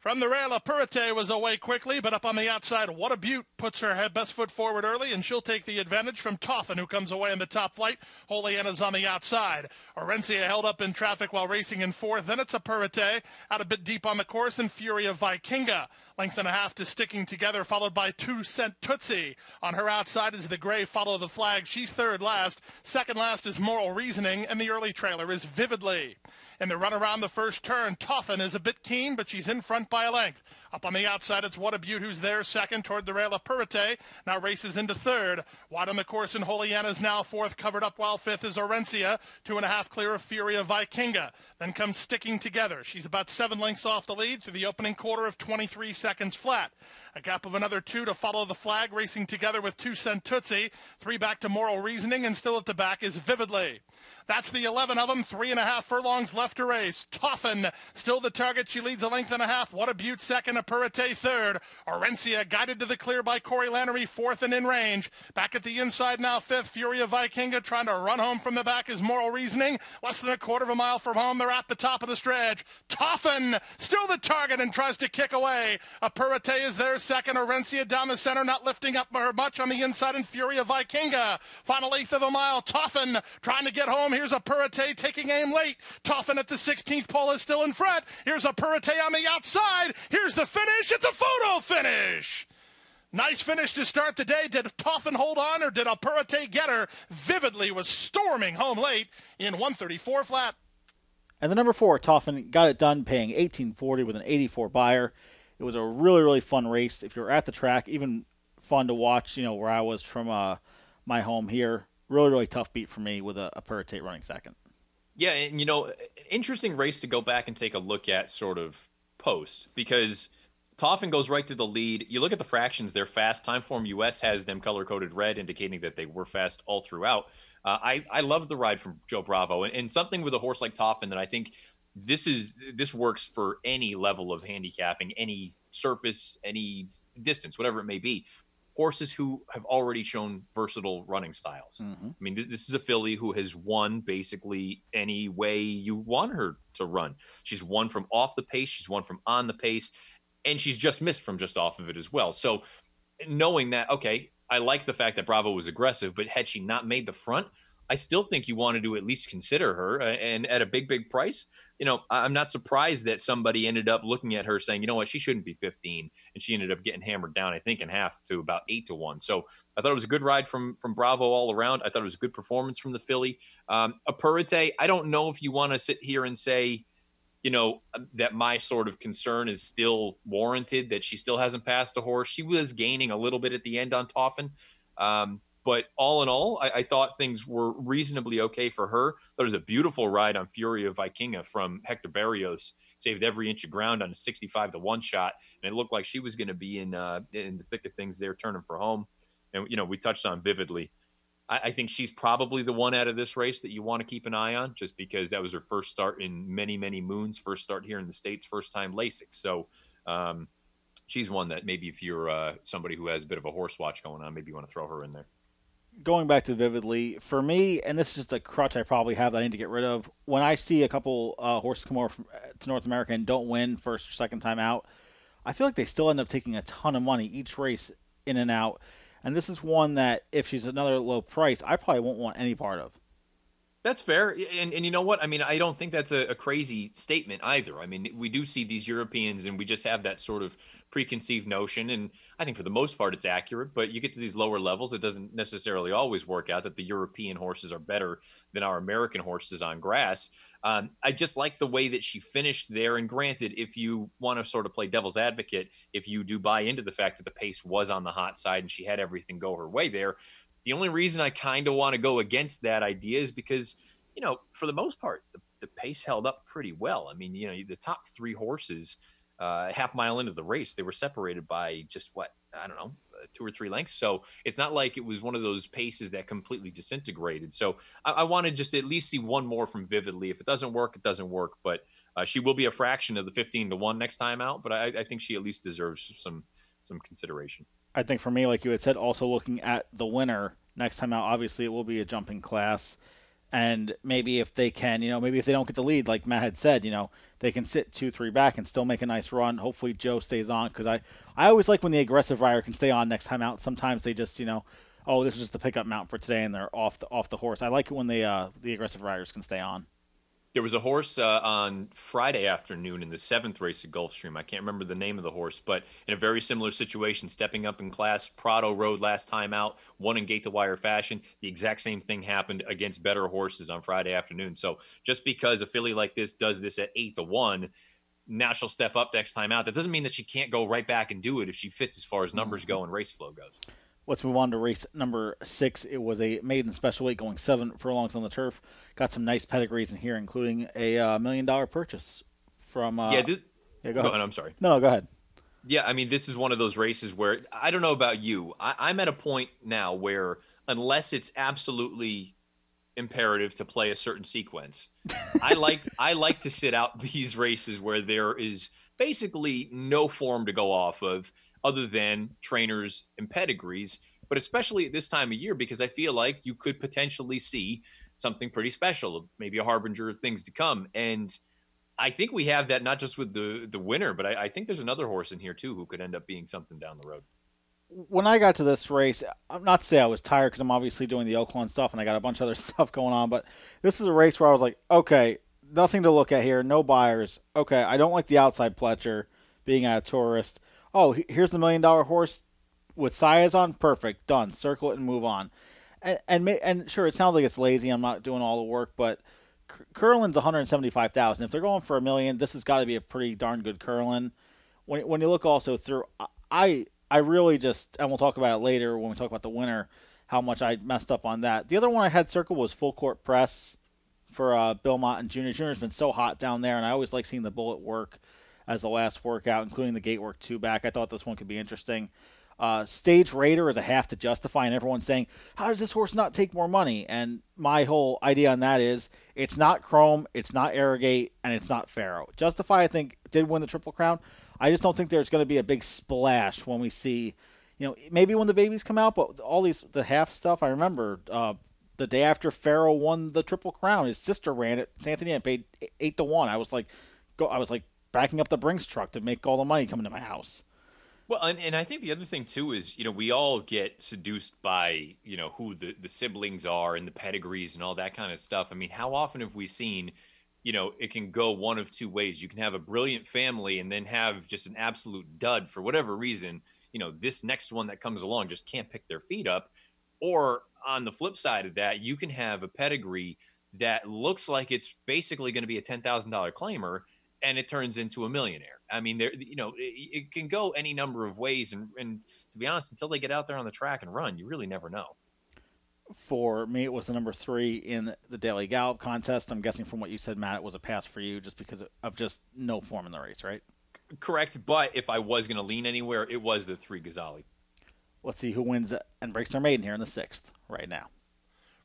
From the rail, Purite was away quickly, but up on the outside, What a Butte puts her head best foot forward early, and she'll take the advantage from Toffin, who comes away in the top flight. Holiana's on the outside. Orencia held up in traffic while racing in fourth. Then it's a Purite out a bit deep on the course, and Fury of Vikinga. Length and a half to sticking together, followed by two cent Tootsie. On her outside is the gray follow the flag. She's third last. Second last is Moral Reasoning, and the early trailer is Vividly. In the run around the first turn, Toffin is a bit keen, but she's in front by a length. Up on the outside, it's What a Butte who's there second toward the rail of Purite. Now races into third. Wide on the course, and Holiana's now fourth. Covered up while fifth is Orencia. Two and a half clear of Fury of Vikinga. Then comes Sticking Together. She's about seven lengths off the lead through the opening quarter of 23 seconds flat. A gap of another two to follow the flag, racing together with two cent Tootsie. Three back to Moral Reasoning, and still at the back is Vividly. That's the 11 of them. Three and a half furlongs left to race. Toffin still the target. She leads a length and a half. What a Butte second. A Purite third. Orencia guided to the clear by Corey Lanerie fourth and in range. Back at the inside now fifth. Fury of Vikinga trying to run home from the back is Moral Reasoning. Less than a quarter of a mile from home. They're at the top of the stretch. Toffin still the target and tries to kick away. A Purite is there second. Orencia down the center, not lifting up her much on the inside. And Fury of Vikinga. Final eighth of a mile. Toffin trying to get home. Here's a Purate taking aim late. Toffin at the 16th pole is still in front. Here's a Purate on the outside. Here's the finish. It's a photo finish. Nice finish to start the day. Did Toffin hold on or did Alpurate get her? Vividly was storming home late in 134 flat. And the number four, Toffin, got it done paying 1840 with an 84 Beyer. It was a really, really fun race. If you're at the track, even fun to watch, you know, where I was from uh, my home here. Really, really tough beat for me with a, a running second. Yeah, and you know, interesting race to go back and take a look at sort of post because Toffin goes right to the lead. You look at the fractions, they're fast. Timeform US has them color coded red, indicating that they were fast all throughout. Uh, I, I love the ride from Joe Bravo and, and something with a horse like Toffin that I think this is this works for any level of handicapping, any surface, any distance, whatever it may be. Horses who have already shown versatile running styles. Mm-hmm. I mean, this, this is a filly who has won basically any way you want her to run. She's won from off the pace, she's won from on the pace, and she's just missed from just off of it as well. So, knowing that, okay, I like the fact that Bravo was aggressive, but had she not made the front, I still think you wanted to at least consider her. uh, And at a big, big price, you know, I'm not surprised that somebody ended up looking at her saying, you know what, she shouldn't be 15, and she ended up getting hammered down, I think, in half to about eight to one. So I thought it was a good ride from from Bravo all around. I thought it was a good performance from the filly. Um, a I don't know if you want to sit here and say, you know, that my sort of concern is still warranted that she still hasn't passed a horse. She was gaining a little bit at the end on Toffin. Um, but all in all, I, I thought things were reasonably okay for her. There was a beautiful ride on Fury of Vikinga from Hector Berrios, saved every inch of ground on a 65 to one shot, and it looked like she was going to be in uh, in the thick of things there, turning for home. And you know, we touched on vividly. I, I think she's probably the one out of this race that you want to keep an eye on, just because that was her first start in many, many moons, first start here in the states, first time Lasix. So. Um, She's one that maybe if you're uh, somebody who has a bit of a horse watch going on, maybe you want to throw her in there. Going back to Vividly, for me, and this is just a crutch I probably have that I need to get rid of. When I see a couple uh, horses come over from, to North America and don't win first or second time out, I feel like they still end up taking a ton of money each race in and out. And this is one that, if she's another low price, I probably won't want any part of. That's fair, and and you know what? I mean, I don't think that's a, a crazy statement either. I mean, we do see these Europeans, and we just have that sort of preconceived notion, and I think for the most part it's accurate. But you get to these lower levels, it doesn't necessarily always work out that the European horses are better than our American horses on grass. Um, I just like the way that she finished there. And granted, if you want to sort of play devil's advocate, if you do buy into the fact that the pace was on the hot side and she had everything go her way there, the only reason I kind of want to go against that idea is because, you know, for the most part, the, the pace held up pretty well. I mean, you know, the top three horses, uh, half mile into the race, they were separated by just what I don't know, uh, two or three lengths. So it's not like it was one of those paces that completely disintegrated. So I, I want to just at least see one more from Vividly. If it doesn't work, it doesn't work. But uh, she will be a fraction of the fifteen to one next time out. But I, I think she at least deserves some some consideration. I think for me, like you had said, also looking at the winner next time out, obviously it will be a jumping class. And maybe if they can, you know, maybe if they don't get the lead, like Matt had said, you know, they can sit two, three back and still make a nice run. Hopefully Joe stays on because I, I always like when the aggressive rider can stay on next time out. Sometimes they just, you know, oh, this is just the pickup mount for today and they're off the, off the horse. I like it when they, uh, the aggressive riders can stay on. There was a horse uh, on Friday afternoon in the seventh race at Gulfstream. I can't remember the name of the horse, but in a very similar situation, stepping up in class. Prado rode last time out, won in gate to wire fashion. The exact same thing happened against better horses on Friday afternoon. So just because a filly like this does this at eight to one, now she'll step up next time out. That doesn't mean that she can't go right back and do it if she fits as far as numbers go and race flow goes. Let's move on to race number six. It was a maiden special weight going seven furlongs on the turf. Got some nice pedigrees in here, including a uh, million dollar purchase from. Uh, yeah, this. yeah, go Go ahead. ahead, I'm sorry. No, no, go ahead. Yeah, I mean, this is one of those races where I don't know about you. I, I'm at a point now where unless it's absolutely imperative to play a certain sequence, I like I like to sit out these races where there is basically no form to go off of other than trainers and pedigrees. But especially at this time of year, because I feel like you could potentially see something pretty special, maybe a harbinger of things to come. And I think we have that not just with the the winner, but I, I think there's another horse in here too who could end up being something down the road. when I got to this race, I'm not say I was tired because I'm obviously doing the Oaklawn stuff and I got a bunch of other stuff going on, but this is a race where I was like, okay, nothing to look at here, no Beyers. Okay, I don't like the outside Pletcher being a tourist. Oh, here's the million dollar horse with Saez on, perfect, done. Circle it and move on. And and and sure, it sounds like it's lazy. I'm not doing all the work, but Curlin's 175,000. If they're going for a million, this has got to be a pretty darn good Curlin. When when you look also through, I I really just and we'll talk about it later when we talk about the winner, how much I messed up on that. The other one I had circle was full court press for uh, Bill Mott and Junior. Junior's been so hot down there, and I always like seeing the bullet work as the last workout, including the gate work two back. I thought this one could be interesting. Uh, Stage Raider is a half to Justify, and everyone's saying, "How does this horse not take more money?" And my whole idea on that is, it's not Chrome, it's not Arrogate, and it's not Pharaoh. Justify, I think, did win the Triple Crown. I just don't think there's going to be a big splash when we see, you know, maybe when the babies come out, but all these the half stuff. I remember uh, the day after Pharaoh won the Triple Crown, his sister ran it. Anthony and paid eight to one. I was like, go. I was like backing up the Brinks truck to make all the money coming to my house. Well, and, and I think the other thing too is, you know, we all get seduced by, you know, who the, the siblings are and the pedigrees and all that kind of stuff. I mean, how often have we seen, you know, it can go one of two ways. You can have a brilliant family and then have just an absolute dud for whatever reason. You know, this next one that comes along just can't pick their feet up. Or on the flip side of that, you can have a pedigree that looks like it's basically going to be a $10,000 claimer and it turns into a millionaire. I mean, there, you know, it, it can go any number of ways, and and to be honest, until they get out there on the track and run, you really never know. For me, it was the number three in the Daily Gallop contest. I'm guessing from what you said, Matt, it was a pass for you just because of just no form in the race, right? Correct, but if I was going to lean anywhere, it was the three Ghazali. Let's see who wins and breaks their maiden here in the sixth right now.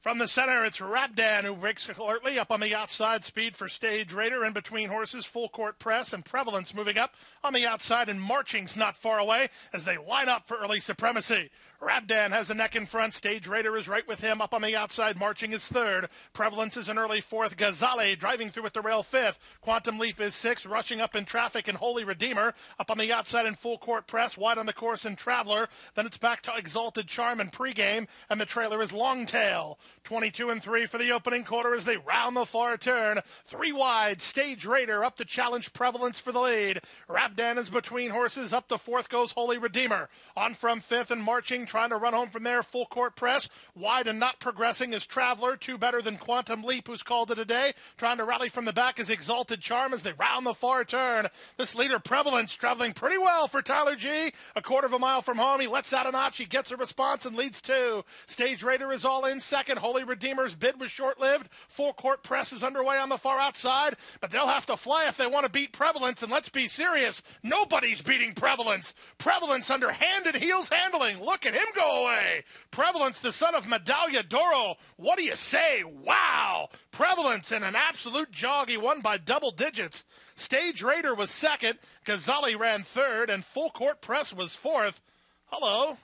From the center, it's Rabdan who breaks alertly up on the outside. Speed for Stage Raider in between horses. Full court press and prevalence moving up on the outside and marching's not far away as they line up for early supremacy. Rabdan has a neck in front. Stage Raider is right with him up on the outside. Marching is third. Prevalence is an early fourth. Ghazale driving through at the rail fifth. Quantum Leap is sixth. Rushing up in traffic and Holy Redeemer up on the outside in full court press. Wide on the course and Traveler. Then it's back to Exalted Charm and pregame. And the trailer is Longtail. 22 and 3 for the opening quarter as they round the far turn. Three wide. Stage Raider up to challenge Prevalence for the lead. Rabdan is between horses. Up to fourth goes Holy Redeemer. On from fifth and marching, trying to run home from there. Full court press. Wide and not progressing is Traveler. Two better than Quantum Leap, who's called it a day. Trying to rally from the back is Exalted Charm as they round the far turn. This leader, Prevalence, traveling pretty well for Tyler G. A quarter of a mile from home. He lets out a notch. He gets a response and leads two. Stage Raider is all in second. Holy Redeemer's bid was short lived. Full court press is underway on the far outside, but they'll have to fly if they want to beat Prevalence. And let's be serious nobody's beating Prevalence. Prevalence under hand and heels handling. Look at him go away. Prevalence, the son of Medaglia d'Oro. What do you say? Wow. Prevalence in an absolute jog. He won by double digits. Stage Raider was second. Ghazali ran third, and Full Court Press was fourth. Hello.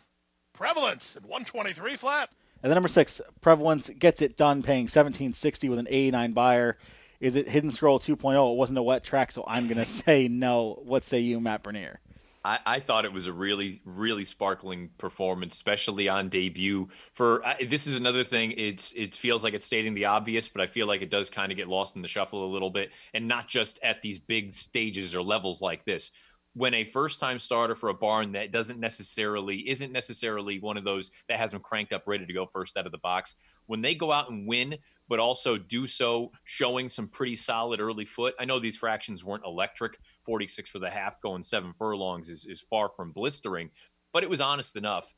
Prevalence at 123 flat. And then number six, Prevalence gets it done, paying 1760 with an 89 Beyer. Is it Hidden Scroll 2.0? It wasn't a wet track, so I'm going to say no. What say you, Matt Bernier? I, I thought it was a really, really sparkling performance, especially on debut. For this is another thing. It's it feels like it's stating the obvious, but I feel like it does kind of get lost in the shuffle a little bit, and not just at these big stages or levels like this. When a first-time starter for a barn that doesn't necessarily isn't necessarily one of those that has them cranked up, ready to go first out of the box, when they go out and win, but also do so showing some pretty solid early foot. I know these fractions weren't electric. 46 for the half, going seven furlongs is, is far from blistering, but it was honest enough.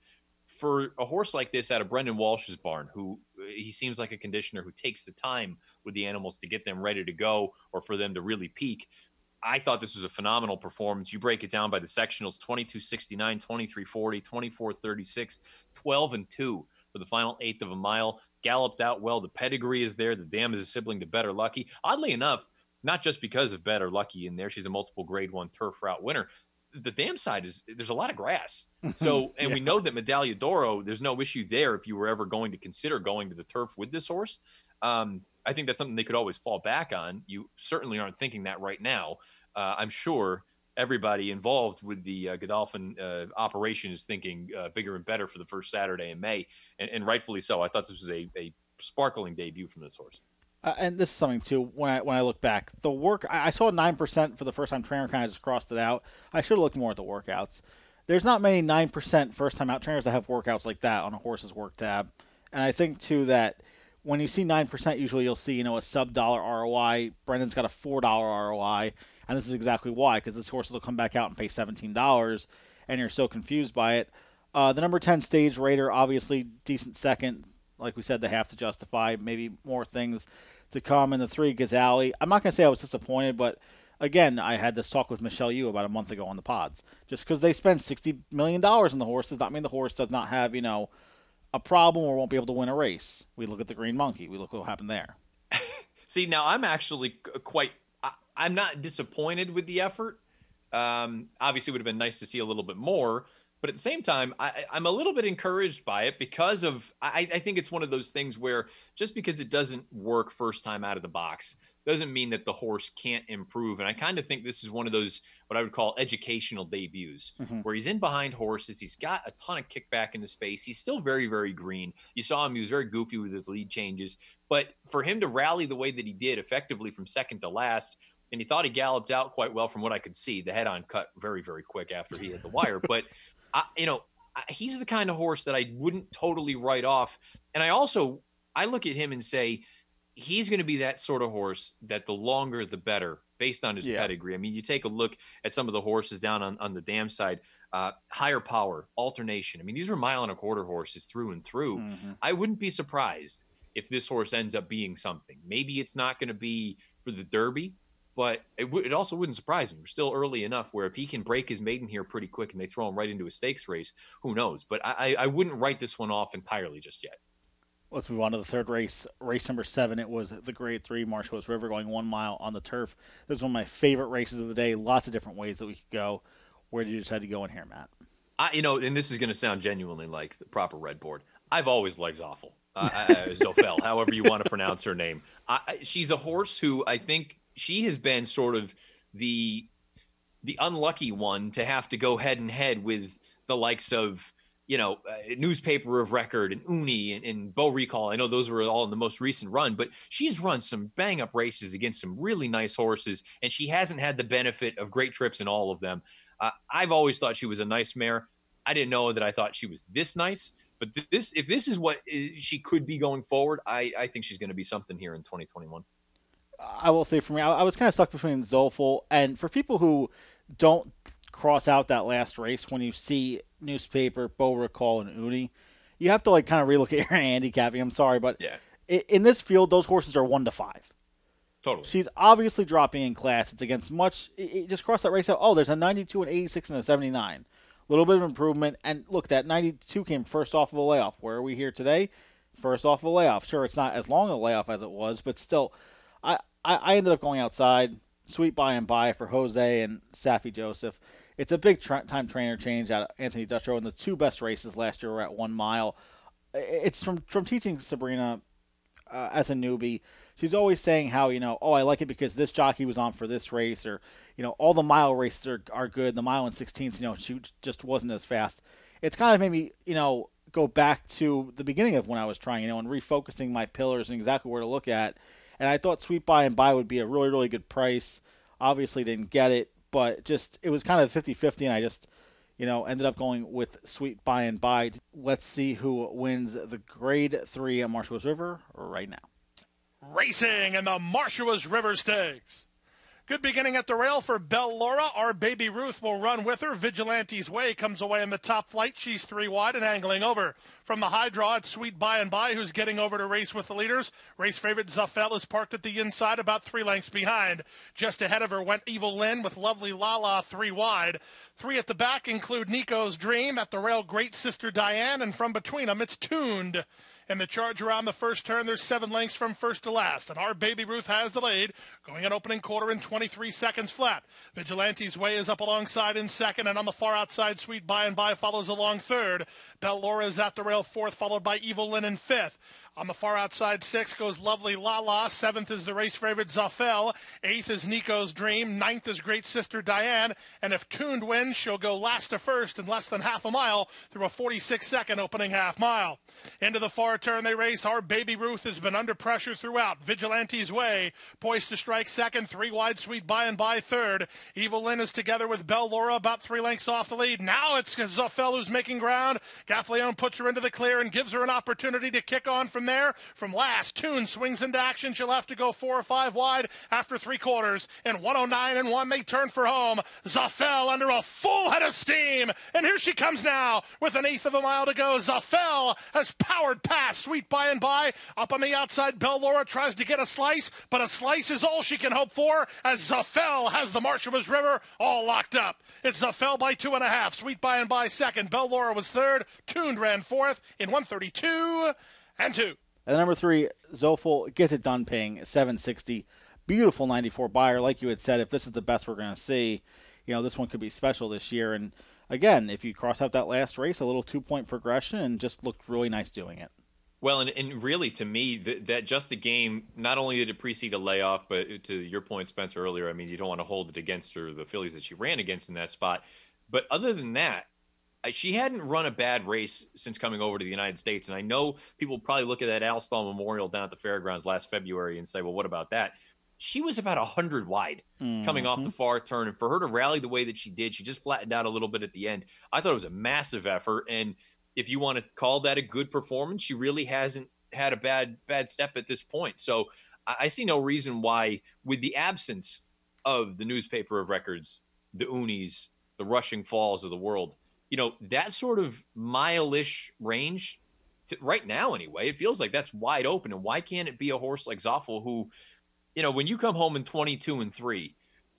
For a horse like this out of Brendan Walsh's barn, who he seems like a conditioner who takes the time with the animals to get them ready to go or for them to really peak. I thought this was a phenomenal performance. You break it down by the sectionals 22 69, 23 40, 24 36, 12 and 2 for the final eighth of a mile. Galloped out well. The pedigree is there. The dam is a sibling to Better Lucky. Oddly enough, not just because of Better Lucky in there, she's a multiple grade one turf route winner. The dam side is there's a lot of grass. So, and we know that Medaglia d'Oro, there's no issue there if you were ever going to consider going to the turf with this horse. Um, I think that's something they could always fall back on. You certainly aren't thinking that right now. Uh, I'm sure everybody involved with the uh, Godolphin uh, operation is thinking uh, bigger and better for the first Saturday in May, and, and rightfully so. I thought this was a, a sparkling debut from this horse. Uh, and this is something too. When I when I look back, the work I, I saw nine percent for the first time. Trainer kind of just crossed it out. I should have looked more at the workouts. There's not many nine percent first time out trainers that have workouts like that on a horse's work tab. And I think too that when you see nine percent, usually you'll see you know a sub dollar ROI. Brendan's got a four dollar ROI, and this is exactly why because this horse will come back out and pay seventeen dollars, and you're so confused by it. Uh, the number ten stage Raider, obviously decent second. Like we said, they have to justify maybe more things to come. And the three Gazali, I'm not going to say I was disappointed, but again, I had this talk with Michelle Yu about a month ago on the pods. Just because they spend $60 million on the horse does not mean the horse does not have, you know, a problem or won't be able to win a race. We look at the Green Monkey. We look what happened there. See, now I'm actually quite. I, I'm not disappointed with the effort. Um, obviously, would have been nice to see a little bit more, but at the same time, I, I'm a little bit encouraged by it because of. I, I think it's one of those things where just because it doesn't work first time out of the box doesn't mean that the horse can't improve. And I kind of think this is one of those what I would call educational debuts, mm-hmm. where he's in behind horses. He's got a ton of kickback in his face. He's still very, very green. You saw him; he was very goofy with his lead changes. But for him to rally the way that he did, effectively from second to last, and he thought he galloped out quite well from what I could see. The head on cut very, very quick after he hit the wire. But I, you know, I, he's the kind of horse that I wouldn't totally write off. And I also I look at him and say he's going to be that sort of horse that the longer the better based on his Yeah. pedigree. I mean, you take a look at some of the horses down on, on the dam side, uh, higher power, alternation. I mean, these were mile and a quarter horses through and through. Mhm. I wouldn't be surprised if this horse ends up being something. Maybe it's not going to be for the Derby, but it, w- it also wouldn't surprise me. We're still early enough where if he can break his maiden here pretty quick and they throw him right into a stakes race, who knows? But I, I I wouldn't write this one off entirely just yet. Let's move on to the third race. Race number seven. It was the Grade Three Marshua's River going one mile on the turf. This is one of my favorite races of the day. Lots of different ways that we could go. Where did you decide to go in here, Matt? I, you know, and this is going to sound genuinely like the proper red board. I've always liked Zoffel, uh, uh, Zofel, however you want to pronounce her name. I, I- she's a horse who I think she has been sort of the the unlucky one to have to go head and head with the likes of you know uh, newspaper of record and Uni and, and Beau Recall. I know those were all in the most recent run, but she's run some bang up races against some really nice horses, and she hasn't had the benefit of great trips in all of them. Uh, I've always thought she was a nice mare. I didn't know that I thought she was this nice, but th- this if this is what uh, she could be going forward, I, I think she's going to be something here in 2021. I will say for me, I, I was kind of stuck between Zofel and for people who don't cross out that last race when you see newspaper, Beau Recall, and Uni, you have to like kind of relook at your handicapping. I'm sorry, but Yeah. in this field, those horses are one to five. Totally. She's obviously dropping in class. It's against much. It, it just crossed that race out. Oh, there's a 92, an 86, and a 79. A little bit of improvement. And look, that 92 came first off of a layoff. Where are we here today? First off of a layoff. Sure, it's not as long a layoff as it was, but still, I, I, I ended up going outside. Sweet by and by for Jose and Saffie Joseph. It's a big tra- time trainer change out of Anthony Dutrow, and the two best races last year were at one mile. It's from from teaching Sabrina uh, as a newbie, she's always saying how you know, oh, I like it because this jockey was on for this race, or you know, all the mile races are are good. The mile and sixteenths, you know, she just wasn't as fast. It's kind of made me, you know, go back to the beginning of when I was trying, you know, and refocusing my pillars and exactly where to look at. And I thought Sweet By and By would be a really, really good price. Obviously, didn't get it, but just it was kind of 50-50, and I just you know, ended up going with Sweet By and By. Let's see who wins the Grade 3 at Marshua's River right now. Racing in the Marshua's River Stakes. Good beginning at the rail for Belle Laura. Our baby Ruth will run with her. Vigilante's Way comes away in the top flight. She's three wide and angling over. From the high draw, it's Sweet By and By who's getting over to race with the leaders. Race favorite Zuffel is parked at the inside, about three lengths behind. Just ahead of her went Evil Lynn with Lovely Lala three wide. Three at the back include Nico's Dream. At the rail, Great Sister Diane. And from between them, it's Tuned. In the charge around the first turn, there's seven lengths from first to last. And our baby Ruth has the lead, going an opening quarter in 23 seconds flat. Vigilante's Way is up alongside in second, and on the far outside, Sweet By and By follows along third. Belle Laura is at the rail fourth, followed by Evil Lynn in fifth. On the far outside six goes Lovely Lala. Seventh is the race favorite Zafel. Eighth is Nico's Dream. Ninth is Great Sister Diane. And if Tuned wins, she'll go last to first in less than half a mile through a 46 second opening half mile. Into the far turn they race. Our Baby Ruth has been under pressure throughout. Vigilante's Way. Poised to strike second. Three wide sweet by and by third. Evil Lynn is together with Belle Laura about three lengths off the lead. Now it's Zafel who's making ground. Gaffalione puts her into the clear and gives her an opportunity to kick on from there. From last, Tune swings into action. She'll have to go four or five wide after three quarters. And 109 and 1, they turn for home. Zafel under a full head of steam. And here she comes now with an eighth of a mile to go. Zafel has powered past Sweet By and By. Up on the outside, Belle Laura tries to get a slice, but a slice is all she can hope for as Zafel has the Marshua's River all locked up. It's Zafel by two and a half. Sweet By and By second. Belle Laura was third. Tuned ran fourth in 132 and two. And number three, Zofel gets it done paying 760. Beautiful 94 Beyer. Like you had said, if this is the best we're going to see, you know, this one could be special this year. And again, if you cross out that last race, a little two point progression and just looked really nice doing it. Well, and, and really, to me, th- that just a game, not only did it precede a layoff, but to your point, Spencer, earlier, I mean, you don't want to hold it against her, the fillies that she ran against in that spot. But other than that, she hadn't run a bad race since coming over to the United States. And I know people probably look at that Al Stall Memorial down at the fairgrounds last February and say, well, what about that? She was about 100 wide coming off the mm-hmm. far turn. And for her to rally the way that she did, she just flattened out a little bit at the end. I thought it was a massive effort. And if you want to call that a good performance, she really hasn't had a bad bad step at this point. So I, I see no reason why, with the absence of the newspaper of records, the Unis, the Rushing Falls of the world, you know, that sort of mile-ish range, to, right now anyway, it feels like that's wide open. And why can't it be a horse like Zoffel who, you know, when you come home in 22 and three,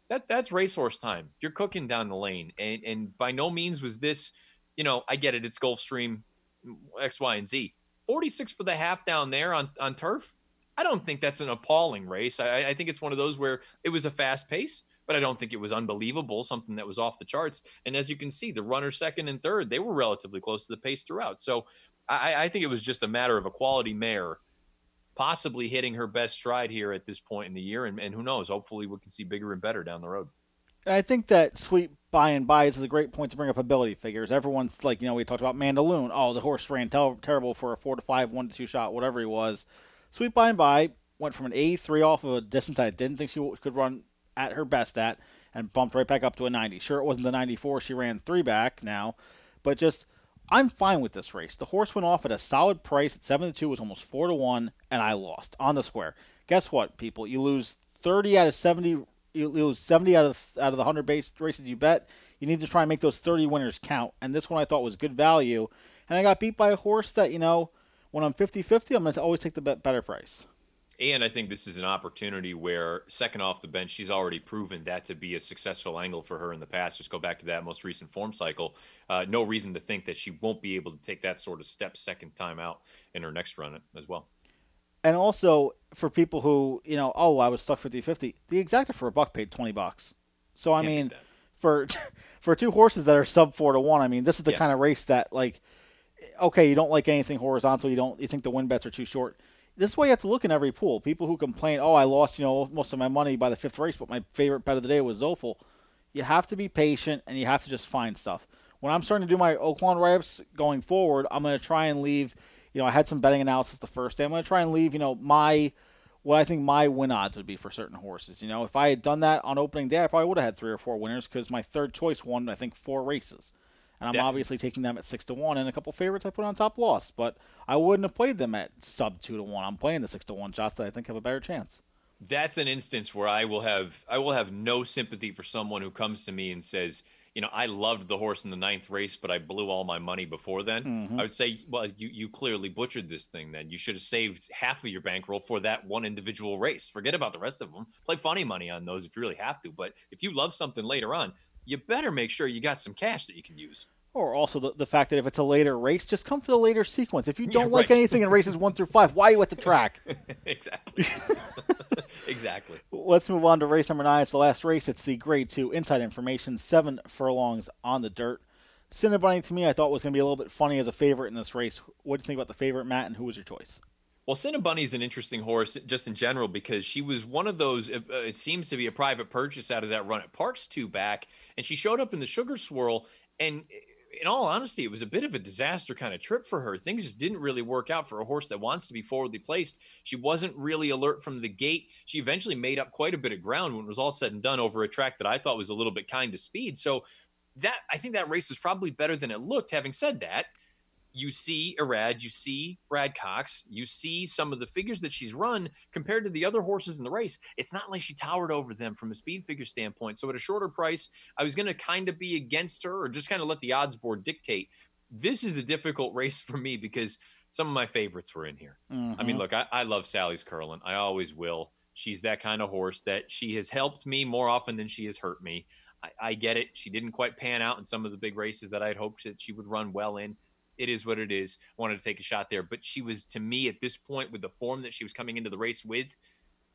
that that's racehorse time. You're cooking down the lane, and and by no means was this, you know, I get it. It's Gulfstream, mm, X, Y, and Z. 46 for the half down there on on turf. I don't think that's an appalling race. I, I think it's one of those where it was a fast pace, but I don't think it was unbelievable, something that was off the charts. And as you can see, the runners second and third, they were relatively close to the pace throughout. So I, I think it was just a matter of a quality mare possibly hitting her best stride here at this point in the year. And, and who knows? Hopefully, we can see bigger and better down the road. And I think that sweet by and by is a great point to bring up ability figures. Everyone's like, you know, we talked about Mandaloun. Oh, the horse ran tel- terrible for a four to five, one to two shot, whatever he was. Sweet by and by went from an 83 off of a distance I didn't think she could run at her best at, and bumped right back up to a 90. Sure, it wasn't the 94 she ran three back now, but just I'm fine with this race. The horse went off at a solid price at seven to two, was almost four to one, and I lost on the square. Guess what, people? You lose 30 out of 70. You lose 70 out of out of the 100 base races you bet. You need to try and make those 30 winners count. And this one I thought was good value, and I got beat by a horse that you know when I'm 50-50, I'm going to always take the better price. And I think this is an opportunity where, second off the bench, she's already proven that to be a successful angle for her in the past. Just go back to that most recent form cycle. Uh, no reason to think that she won't be able to take that sort of step second time out in her next run as well. And also for people who, you know, oh, I was stuck 50-50, the exacta for a buck paid 20 bucks. So I Can't mean, for for two horses that are sub 4 to 1, I mean, this is the Yeah. kind of race that like okay, you don't like anything horizontal, you don't you think the win bets are too short. This is why you have to look in every pool. People who complain, "Oh, I lost, you know, most of my money by the fifth race, but my favorite bet of the day was Zofel." You have to be patient and you have to just find stuff. When I'm starting to do my Oaklawn write-ups going forward, I'm going to try and leave. You know, I had some betting analysis the first day. I'm going to try and leave. You know, my what I think my win odds would be for certain horses. You know, if I had done that on opening day, I probably would have had three or four winners because my third choice won, I think, four races. And I'm That- obviously taking them at six to one, and a couple favorites I put on top loss. But I wouldn't have played them at sub two to one. I'm playing the six to one shots that I think have a better chance. that's an instance where I will have I will have no sympathy for someone who comes to me and says, you know, I loved the horse in the ninth race, but I blew all my money before then. Mm-hmm. I would say, well, you you clearly butchered this thing. Then you should have saved half of your bankroll for that one individual race. Forget about the rest of them. Play funny money on those if you really have to. But if you love something later on, you better make sure you got some cash that you can use. Or also the, the fact that if it's a later race, just come for the later sequence. If you don't like right. anything in races one through five, why are you at the track? exactly. exactly. Let's move on to race number nine. It's the last race. It's the grade two inside information, seven furlongs on the dirt. Cinnabunny to me, I thought was going to be a little bit funny as a favorite in this race. What do you think about the favorite, Matt, and who was your choice? Well, Cinnabunny is an interesting horse just in general because she was one of those. Uh, it seems to be a private purchase out of that run at Parx two back, and she showed up in the Sugar Swirl. And in all honesty, it was a bit of a disaster kind of trip for her. Things just didn't really work out for a horse that wants to be forwardly placed. She wasn't really alert from the gate. She eventually made up quite a bit of ground when it was all said and done over a track that I thought was a little bit kind to speed. So that I think that race was probably better than it looked. Having said that, you see Irad, you see Brad Cox, you see some of the figures that she's run compared to the other horses in the race. It's not like she towered over them from a speed figure standpoint. So at a shorter price, I was going to kind of be against her or just kind of let the odds board dictate. This is a difficult race for me because some of my favorites were in here. I mean, mm-hmm. look, I, I love Sally's Curlin. I always will. She's that kind of horse that she has helped me more often than she has hurt me. I, I get it. She didn't quite pan out in some of the big races that I'd hoped that she would run well in it is what it is. Wanted to take a shot there, but she was to me at this point with the form that she was coming into the race with.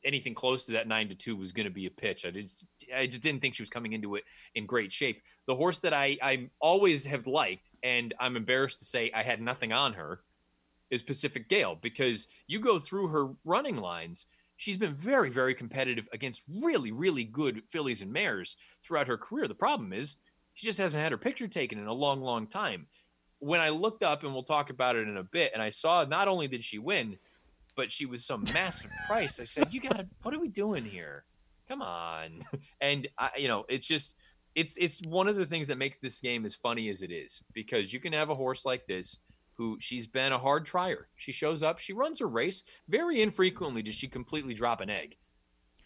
Anything close to that nine to two was going to be a pitch. I did, I just didn't think she was coming into it in great shape. The horse that I I always have liked, and I'm embarrassed to say I had nothing on her, is Pacific Gale because you go through her running lines. She's been very, very competitive against really, really good fillies and mares throughout her career. The problem is she just hasn't had her picture taken in a long, long time when I looked up, and we'll talk about it in a bit, and I saw not only did she win, but she was some massive price. I said, "You got to, what are we doing here? Come on!" And I, you know, it's just, it's it's one of the things that makes this game as funny as it is because you can have a horse like this who she's been a hard trier. She shows up, she runs her race. Very infrequently does she completely drop an egg,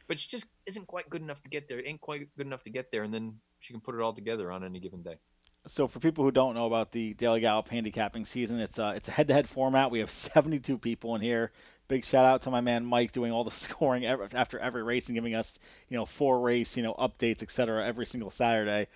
but she just isn't quite good enough to get there. Ain't quite good enough to get there, and then she can put it all together on any given day. So for people who don't know about the Daily Gallop handicapping season, it's a it's a head-to-head format. We have 72 people in here. Big shout out to my man Mike doing all the scoring ever, after every race and giving us you know four race you know updates etc. every single Saturday.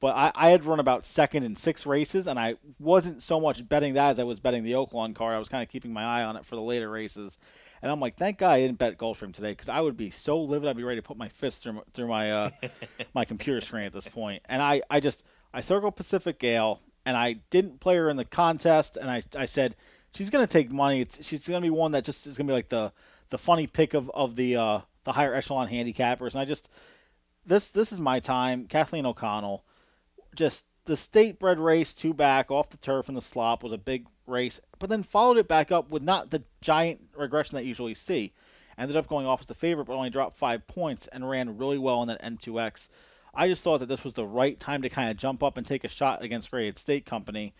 But I, I had run about second in six races, and I wasn't so much betting that as I was betting the Oaklawn car. I was kind of keeping my eye on it for the later races. And I'm like, thank God I didn't bet Gulfstream today because I would be so livid. I'd be ready to put my fist through through my uh, my computer screen at this point. And I, I just I circled Pacific Gale, and I didn't play her in the contest. And I, I said she's going to take money. It's, she's going to be one that just is going to be like the the funny pick of of the uh, the higher echelon handicappers. And I just this this is my time. Kathleen O'Connell, just the state bred race two back off the turf in the slop was a big race, but then followed it back up with not the giant regression that you usually see. Ended up going off as the favorite, but only dropped five points and ran really well in that N2X. I just thought that this was the right time to kind of jump up and take a shot against Graded State Company,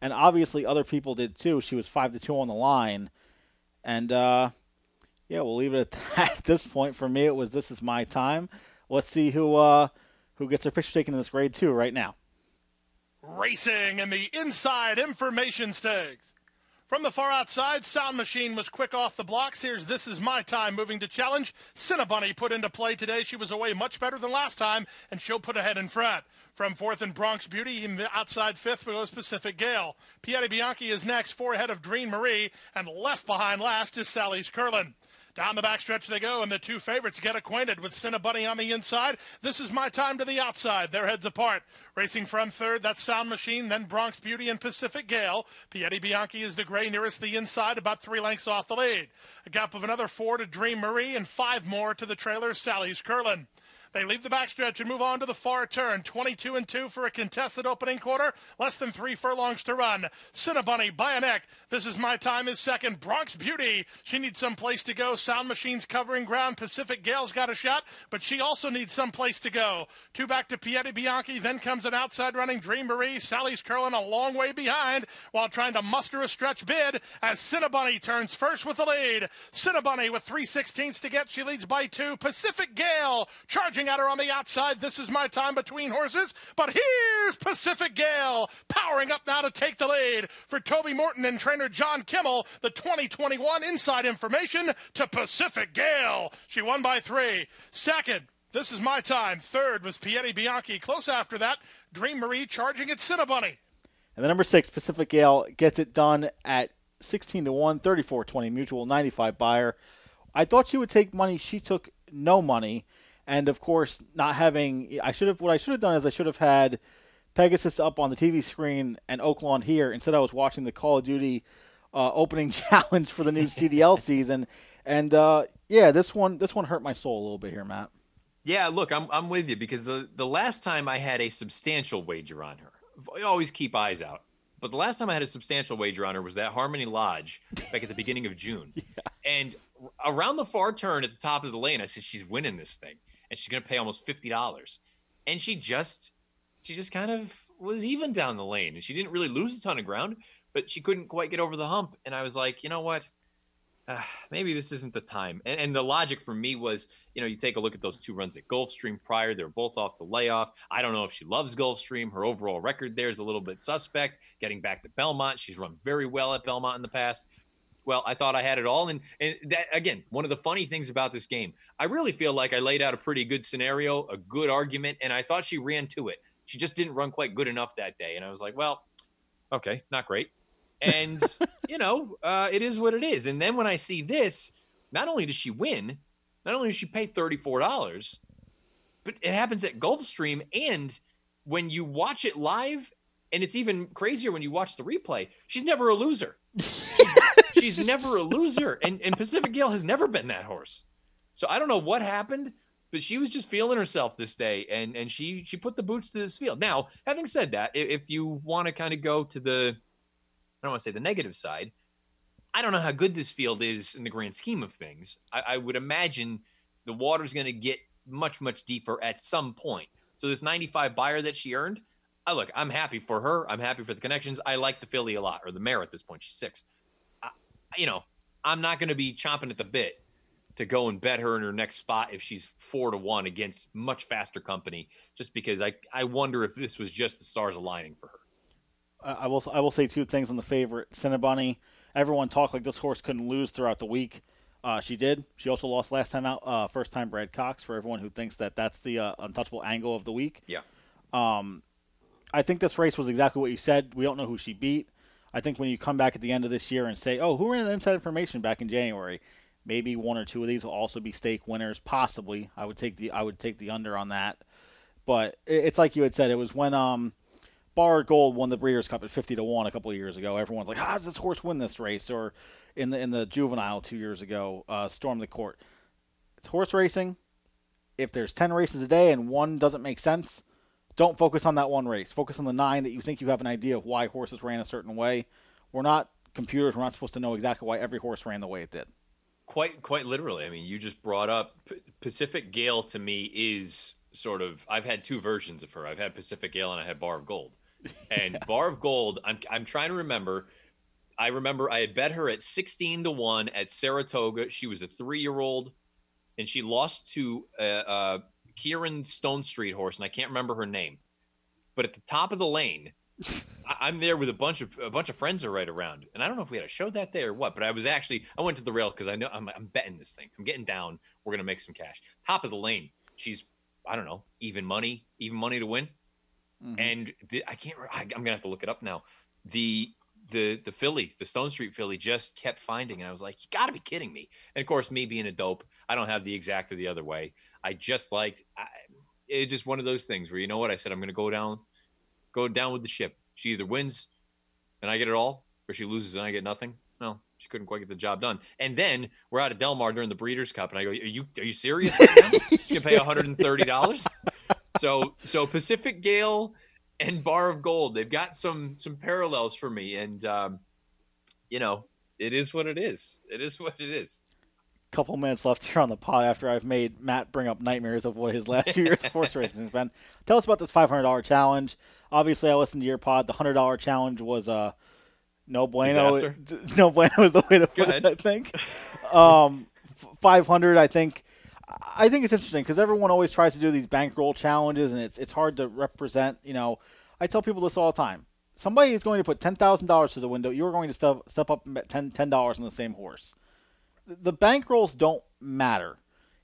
and obviously other people did too. She was five to two on the line, and uh, yeah, we'll leave it at that. At this point, for me, it was this is my time. Let's see who uh, who gets their picture taken in this grade two right now. Racing in the inside information stakes. From the far outside, Sound Machine was quick off the blocks. Here's This Is My Time moving to challenge. Cinnabunny put into play today. She was away much better than last time, and she'll put ahead in front. From fourth and Bronx Beauty, outside fifth goes Pacific Gale. Piatti Bianchi is next, four ahead of Dream Marie, and left behind last is Sally's Curlin. Down the backstretch they go, and the two favorites get acquainted with Cinnabunny on the inside. This is my time to the outside. Their heads apart. Racing from third, that's Sound Machine, then Bronx Beauty and Pacific Gale. Piatti Bianchi is the gray nearest the inside, about three lengths off the lead. A gap of another four to Dream Marie, and five more to the trailer Sally's Curlin. They leave the backstretch and move on to the far turn. 22 and 2 for a contested opening quarter. Less than three furlongs to run. Cinnabunny by a neck. This is my time is second. Bronx Beauty. She needs some place to go. Sound Machines covering ground. Pacific Gale's got a shot, but she also needs some place to go. Two back to Piatti Bianchi. Then comes an outside running Dream Marie. Sally's Curlin a long way behind while trying to muster a stretch bid as Cinnabunny turns first with the lead. Cinnabunny with 3 16ths to get. She leads by two. Pacific Gale charging at her on the outside. This is my time between horses. But here's Pacific Gale powering up now to take the lead for Toby Morton and trainer John Kimmel. The 2021 inside information to Pacific Gale. She won by three. Second, this is my time. Third was Piatti Bianchi. Close after that, Dream Marie charging at Cinnabunny. And the number six, Pacific Gale, gets it done at 16 to 1, 34 20 mutuel, 95 Beyer. I thought she would take money. She took no money. And of course, not having, I should have, what I should have done is I should have had Pegasus up on the TV screen and Oaklawn here. Instead, I was watching the Call of Duty uh, opening challenge for the new CDL season. And uh, yeah, this one this one hurt my soul a little bit here, Matt. Yeah, look, I'm I'm with you because the the last time I had a substantial wager on her, I always keep eyes out. But the last time I had a substantial wager on her was that Harmony Lodge back at the beginning of June. And around the far turn at the top of the lane, I said she's winning this thing, and she's going to pay almost fifty dollars. And she just, she just kind of was even down the lane, and she didn't really lose a ton of ground, but she couldn't quite get over the hump. And I was like, you know what? uh, maybe this isn't the time. And, and the logic for me was, you know, you take a look at those two runs at Gulfstream prior. They're both off the layoff. I don't know if she loves Gulfstream. Her overall record there is a little bit suspect. Getting back to Belmont, she's run very well at Belmont in the past. Well, I thought I had it all. And, and that, again, one of the funny things about this game, I really feel like I laid out a pretty good scenario, a good argument, and I thought she ran to it. She just didn't run quite good enough that day. And I was like, well, okay, not great. And, you know, uh, it is what it is. And then when I see this, not only does she win, not only does she pay $34, but it happens at Gulfstream. And when you watch it live, and it's even crazier when you watch the replay, she's never a loser. she's never a loser. And, and Pacific Gale has never been that horse. So I don't know what happened, but she was just feeling herself this day, and and she she put the boots to this field. Now, having said that, if you want to kind of go to the, I don't want to say the negative side, I don't know how good this field is in the grand scheme of things. I, I would imagine the water's going to get much much deeper at some point. So this 95 Beyer that she earned, I look, I'm happy for her. I'm happy for the connections. I like the filly a lot, or the mare at this point. She's six. You know, I'm not going to be chomping at the bit to go and bet her in her next spot if she's four to one against much faster company, just because I I wonder if this was just the stars aligning for her. I will I will say two things on the favorite Cinnabunny. Everyone talked like this horse couldn't lose throughout the week. Uh, she did. She also lost last time out. Uh, first time Brad Cox for everyone who thinks that that's the uh, untouchable angle of the week. Yeah. I think this race was exactly what you said. We don't know who she beat. I think when you come back at the end of this year and say, "Oh, who ran the inside information back in January?" Maybe one or two of these will also be stake winners, possibly. I would take the I would take the under on that. But it's like you had said. It was when um, Bar Gold won the Breeders' Cup at fifty to one a couple of years ago. Everyone's like, "How does this horse win this race?" Or in the in the juvenile two years ago, uh, storm the court. It's horse racing. If there's ten races a day and one doesn't make sense, don't focus on that one race. Focus on the nine that you think you have an idea of why horses ran a certain way. We're not computers. We're not supposed to know exactly why every horse ran the way it did. Quite quite literally. I mean, you just brought up Pacific Gale to me is sort of I've had two versions of her. I've had Pacific Gale and I had Bar of Gold. And Bar of Gold, I'm I'm trying to remember. I remember I had bet her at 16 to 1 at Saratoga. She was a 3-year-old and she lost to uh, uh Kiaran Stone Street horse and I can't remember her name. But at the top of the lane, I- I'm there with a bunch of a bunch of friends are right around, and I don't know if we had a show that day or what. But I was actually I went to the rail because I know I'm, I'm betting this thing. I'm getting down. We're gonna make some cash. Top of the lane. She's I don't know even money, even money to win. Mm-hmm. And the, I can't. I, I'm gonna have to look it up now. The the the filly, the Stone Street filly, just kept finding, and I was like, you got to be kidding me. And of course, me being a dope, I don't have the exact or the other way. I just liked. I, it's just one of those things where you know what I said. I'm gonna go down go down with the ship. She either wins and I get it all, or she loses and I get nothing. No, she couldn't quite get the job done. And then we're out of Del Mar during the Breeders' Cup, and I go, "Are you are you serious right you can pay 130 dollars." So so Pacific Gale and Bar of Gold, they've got some some parallels for me, and um, you know, it is what it is. It is what it is. Couple minutes left here on the pod after I've made Matt bring up nightmares of what his last few years of horse racing has been. Tell us about this $500 challenge. Obviously, I listened to your pod. The $100 challenge was uh, no bueno. Disaster? No bueno is the way to put it, I think. Um, f- 500 I think. I think it's interesting because everyone always tries to do these bankroll challenges, and it's it's hard to represent. You know, I tell people this all the time. Somebody is going to put ten thousand dollars to the window. You are going to step step up and bet ten ten dollars on the same horse the bankrolls don't matter.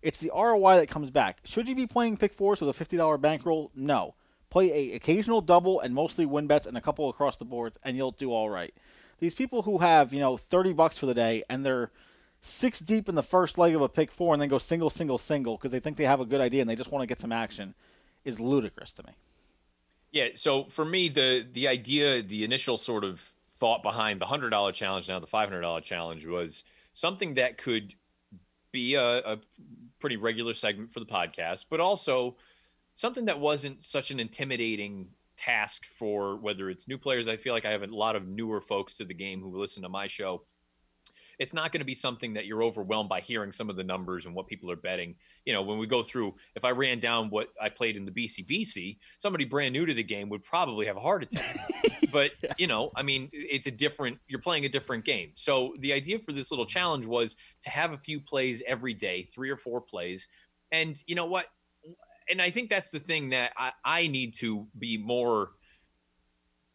It's the ROI that comes back. Should you be playing pick fours with a fifty dollar bankroll? No. Play a occasional double and mostly win bets and a couple across the boards, and you'll do all right. These people who have you know thirty bucks for the day and they're six deep in the first leg of a pick four and then go single single single because they think they have a good idea and they just want to get some action is ludicrous to me. Yeah. So for me, the the idea, the initial sort of thought behind the hundred dollar challenge, now the five hundred dollar challenge, was something that could be a, a pretty regular segment for the podcast, but also something that wasn't such an intimidating task for whether it's new players. I feel like I have a lot of newer folks to the game who listen to my show. It's not going to be something that you're overwhelmed by hearing some of the numbers and what people are betting. You know, when we go through, if I ran down what I played in the BCBC, somebody brand new to the game would probably have a heart attack. but, you know, I mean, it's a different, you're playing a different game. So the idea for this little challenge was to have a few plays every day, three or four plays. And you know what? and I think that's the thing that I, I need to be more.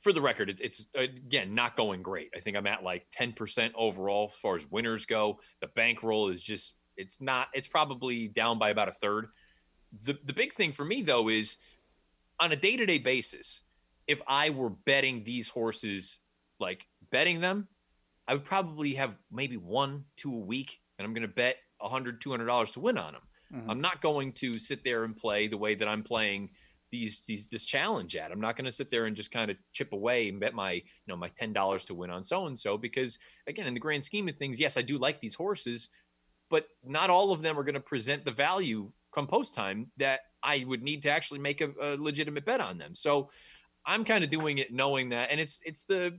For the record, it, it's again not going great. I think I'm at like 10% overall as far as winners go. The bankroll is just it's not. It's probably down by about a third. The the big thing for me though is on a day to day basis. If I were betting these horses, like betting them, I would probably have maybe one, two a week, and I'm going to bet 100 $200 to win on them. Mhm. I'm not going to sit there and play the way that I'm playing these these this challenge at. I'm not going to sit there and just kind of chip away and bet my you know my ten dollars to win on so and so because again in the grand scheme of things, yes, I do like these horses, but not all of them are going to present the value come post time that I would need to actually make a, a legitimate bet on them. So I'm kind of doing it knowing that, and it's it's the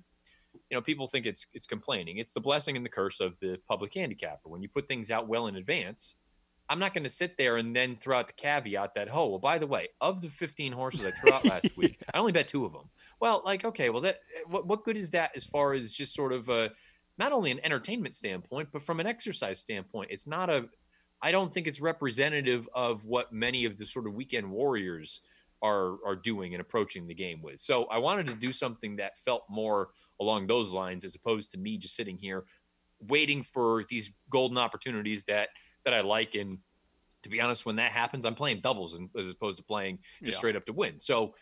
you know people think it's it's complaining. It's the blessing and the curse of the public handicapper. When you put things out well in advance, I'm not going to sit there and then throw out the caveat that, oh, well, by the way, of the 15 horses I threw out last week, I only bet two of them. Well, like, okay, well, that eh, what, what good is that as far as just sort of a, not only an entertainment standpoint, but from an exercise standpoint? It's not a, I don't think it's representative of what many of the sort of weekend warriors are are doing and approaching the game with. So I wanted to do something that felt more along those lines as opposed to me just sitting here waiting for these golden opportunities that that I like. And to be honest, when that happens, I'm playing doubles as opposed to playing just Yeah. straight up to win. So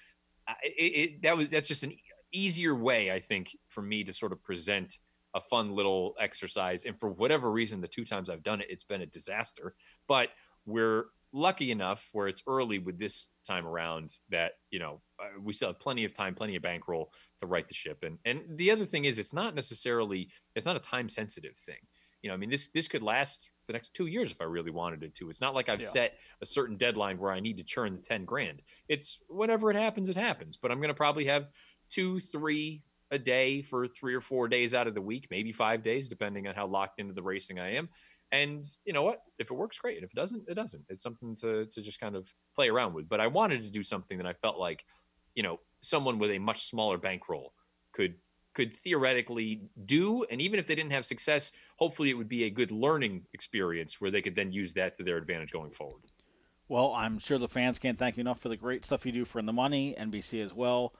it, it, that was that's just an easier way, I think, for me to sort of present a fun little exercise. And for whatever reason, the two times I've done it, it's been a disaster. But we're lucky enough where it's early with this time around that you know uh, we still have plenty of time, plenty of bankroll to right the ship. And and the other thing is, it's not necessarily it's not a time sensitive thing. You know, I mean this this could last the next two years if I really wanted it to. It's not like I've Yeah. set a certain deadline where I need to churn the ten grand. It's whenever it happens, it happens. But I'm going to probably have two, three a day for three or four days out of the week, maybe five days, depending on how locked into the racing I am. And you know what? If it works, great. And if it doesn't, it doesn't. It's something to to just kind of play around with. But I wanted to do something that I felt like, you know, someone with a much smaller bankroll could could theoretically do. And even if they didn't have success, hopefully it would be a good learning experience where they could then use that to their advantage going forward. Well, I'm sure the fans can't thank you enough for the great stuff you do for In the Money, NBC as well.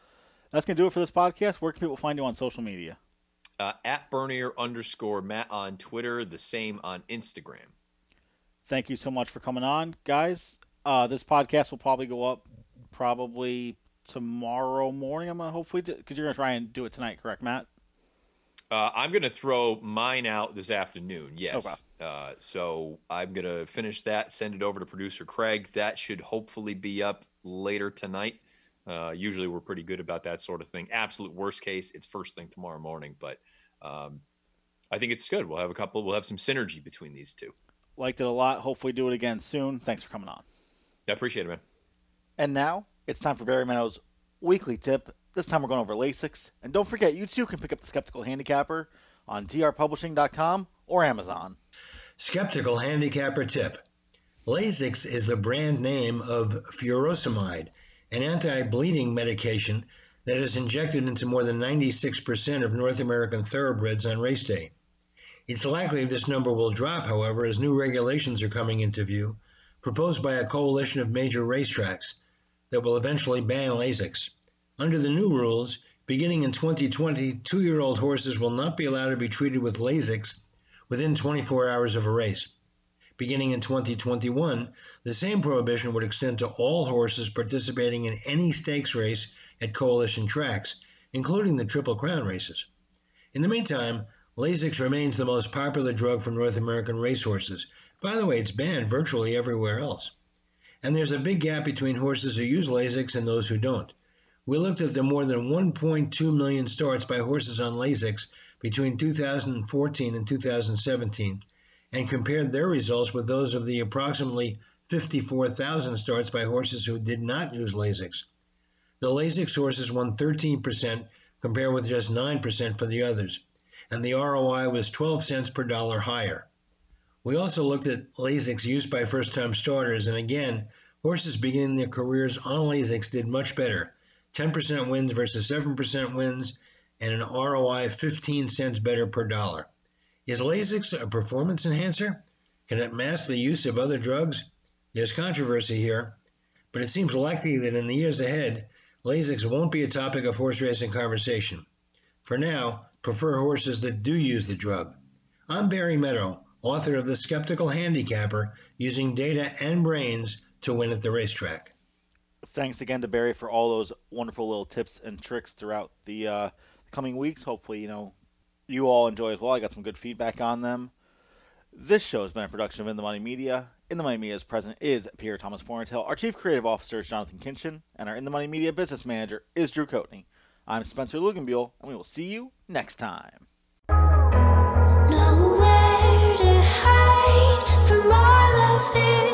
That's going to do it for this podcast. Where can people find you on social media? Uh, at Bernier underscore Matt on Twitter, the same on Instagram. Thank you so much for coming on, guys. Uh, this podcast will probably go up probably tomorrow morning. I'm gonna hopefully because you're gonna try and do it tonight, correct, Matt? Uh, I'm going to throw mine out this afternoon. Yes. Okay. Uh, so I'm going to finish that, send it over to producer Craig. That should hopefully be up later tonight. Uh, usually we're pretty good about that sort of thing. Absolute worst case, it's first thing tomorrow morning. But um, I think it's good. We'll have a couple. We'll have some synergy between these two. Liked it a lot. Hopefully, do it again soon. Thanks for coming on. I appreciate it, man. And now it's time for Barry Meadow's weekly tip. This time we're going over LASIX. And don't forget, you too can pick up the Skeptical Handicapper on trpublishing.com or Amazon. Skeptical handicapper tip. Lasix is the brand name of furosemide, an anti-bleeding medication that is injected into more than 96% of North American thoroughbreds on race day. It's likely this number will drop, however, as new regulations are coming into view, proposed by a coalition of major racetracks that will eventually ban Lasix. Under the new rules, beginning in 2020, two year old horses will not be allowed to be treated with Lasix within 24 hours of a race. Beginning in 2021, the same prohibition would extend to all horses participating in any stakes race at coalition tracks, including the Triple Crown races. In the meantime, Lasix remains the most popular drug for North American racehorses. By the way, it's banned virtually everywhere else. And there's a big gap between horses who use Lasix and those who don't. We looked at the more than 1.2 million starts by horses on Lasix between 2014 and 2017 and compared their results with those of the approximately 54,000 starts by horses who did not use Lasix. The Lasix horses won 13% compared with just 9% for the others, and the ROI was 12 cents per dollar higher. We also looked at Lasix use by first time starters, and again, horses beginning their careers on Lasix did much better 10% wins versus 7% wins, and an ROI 15 cents better per dollar. Is Lasix a performance enhancer? Can it mask the use of other drugs? There's controversy here, but it seems likely that in the years ahead, Lasix won't be a topic of horse racing conversation. For now, prefer horses that do use the drug. I'm Barry Meadow, author of The Skeptical Handicapper, using data and brains to win at the racetrack. Thanks again to Barry for all those wonderful little tips and tricks throughout the uh, coming weeks. Hopefully, you know, you all enjoy as well. I got some good feedback on them. This show has been a production of In the Money Media. In the Money Media's president is Pierre Thomas Fornatale. Our chief creative officer is Jonathan Kinchin, and our In the Money Media business manager is Drew Coatney. I'm Spencer Luganbuehl, and we will see you next time. my love is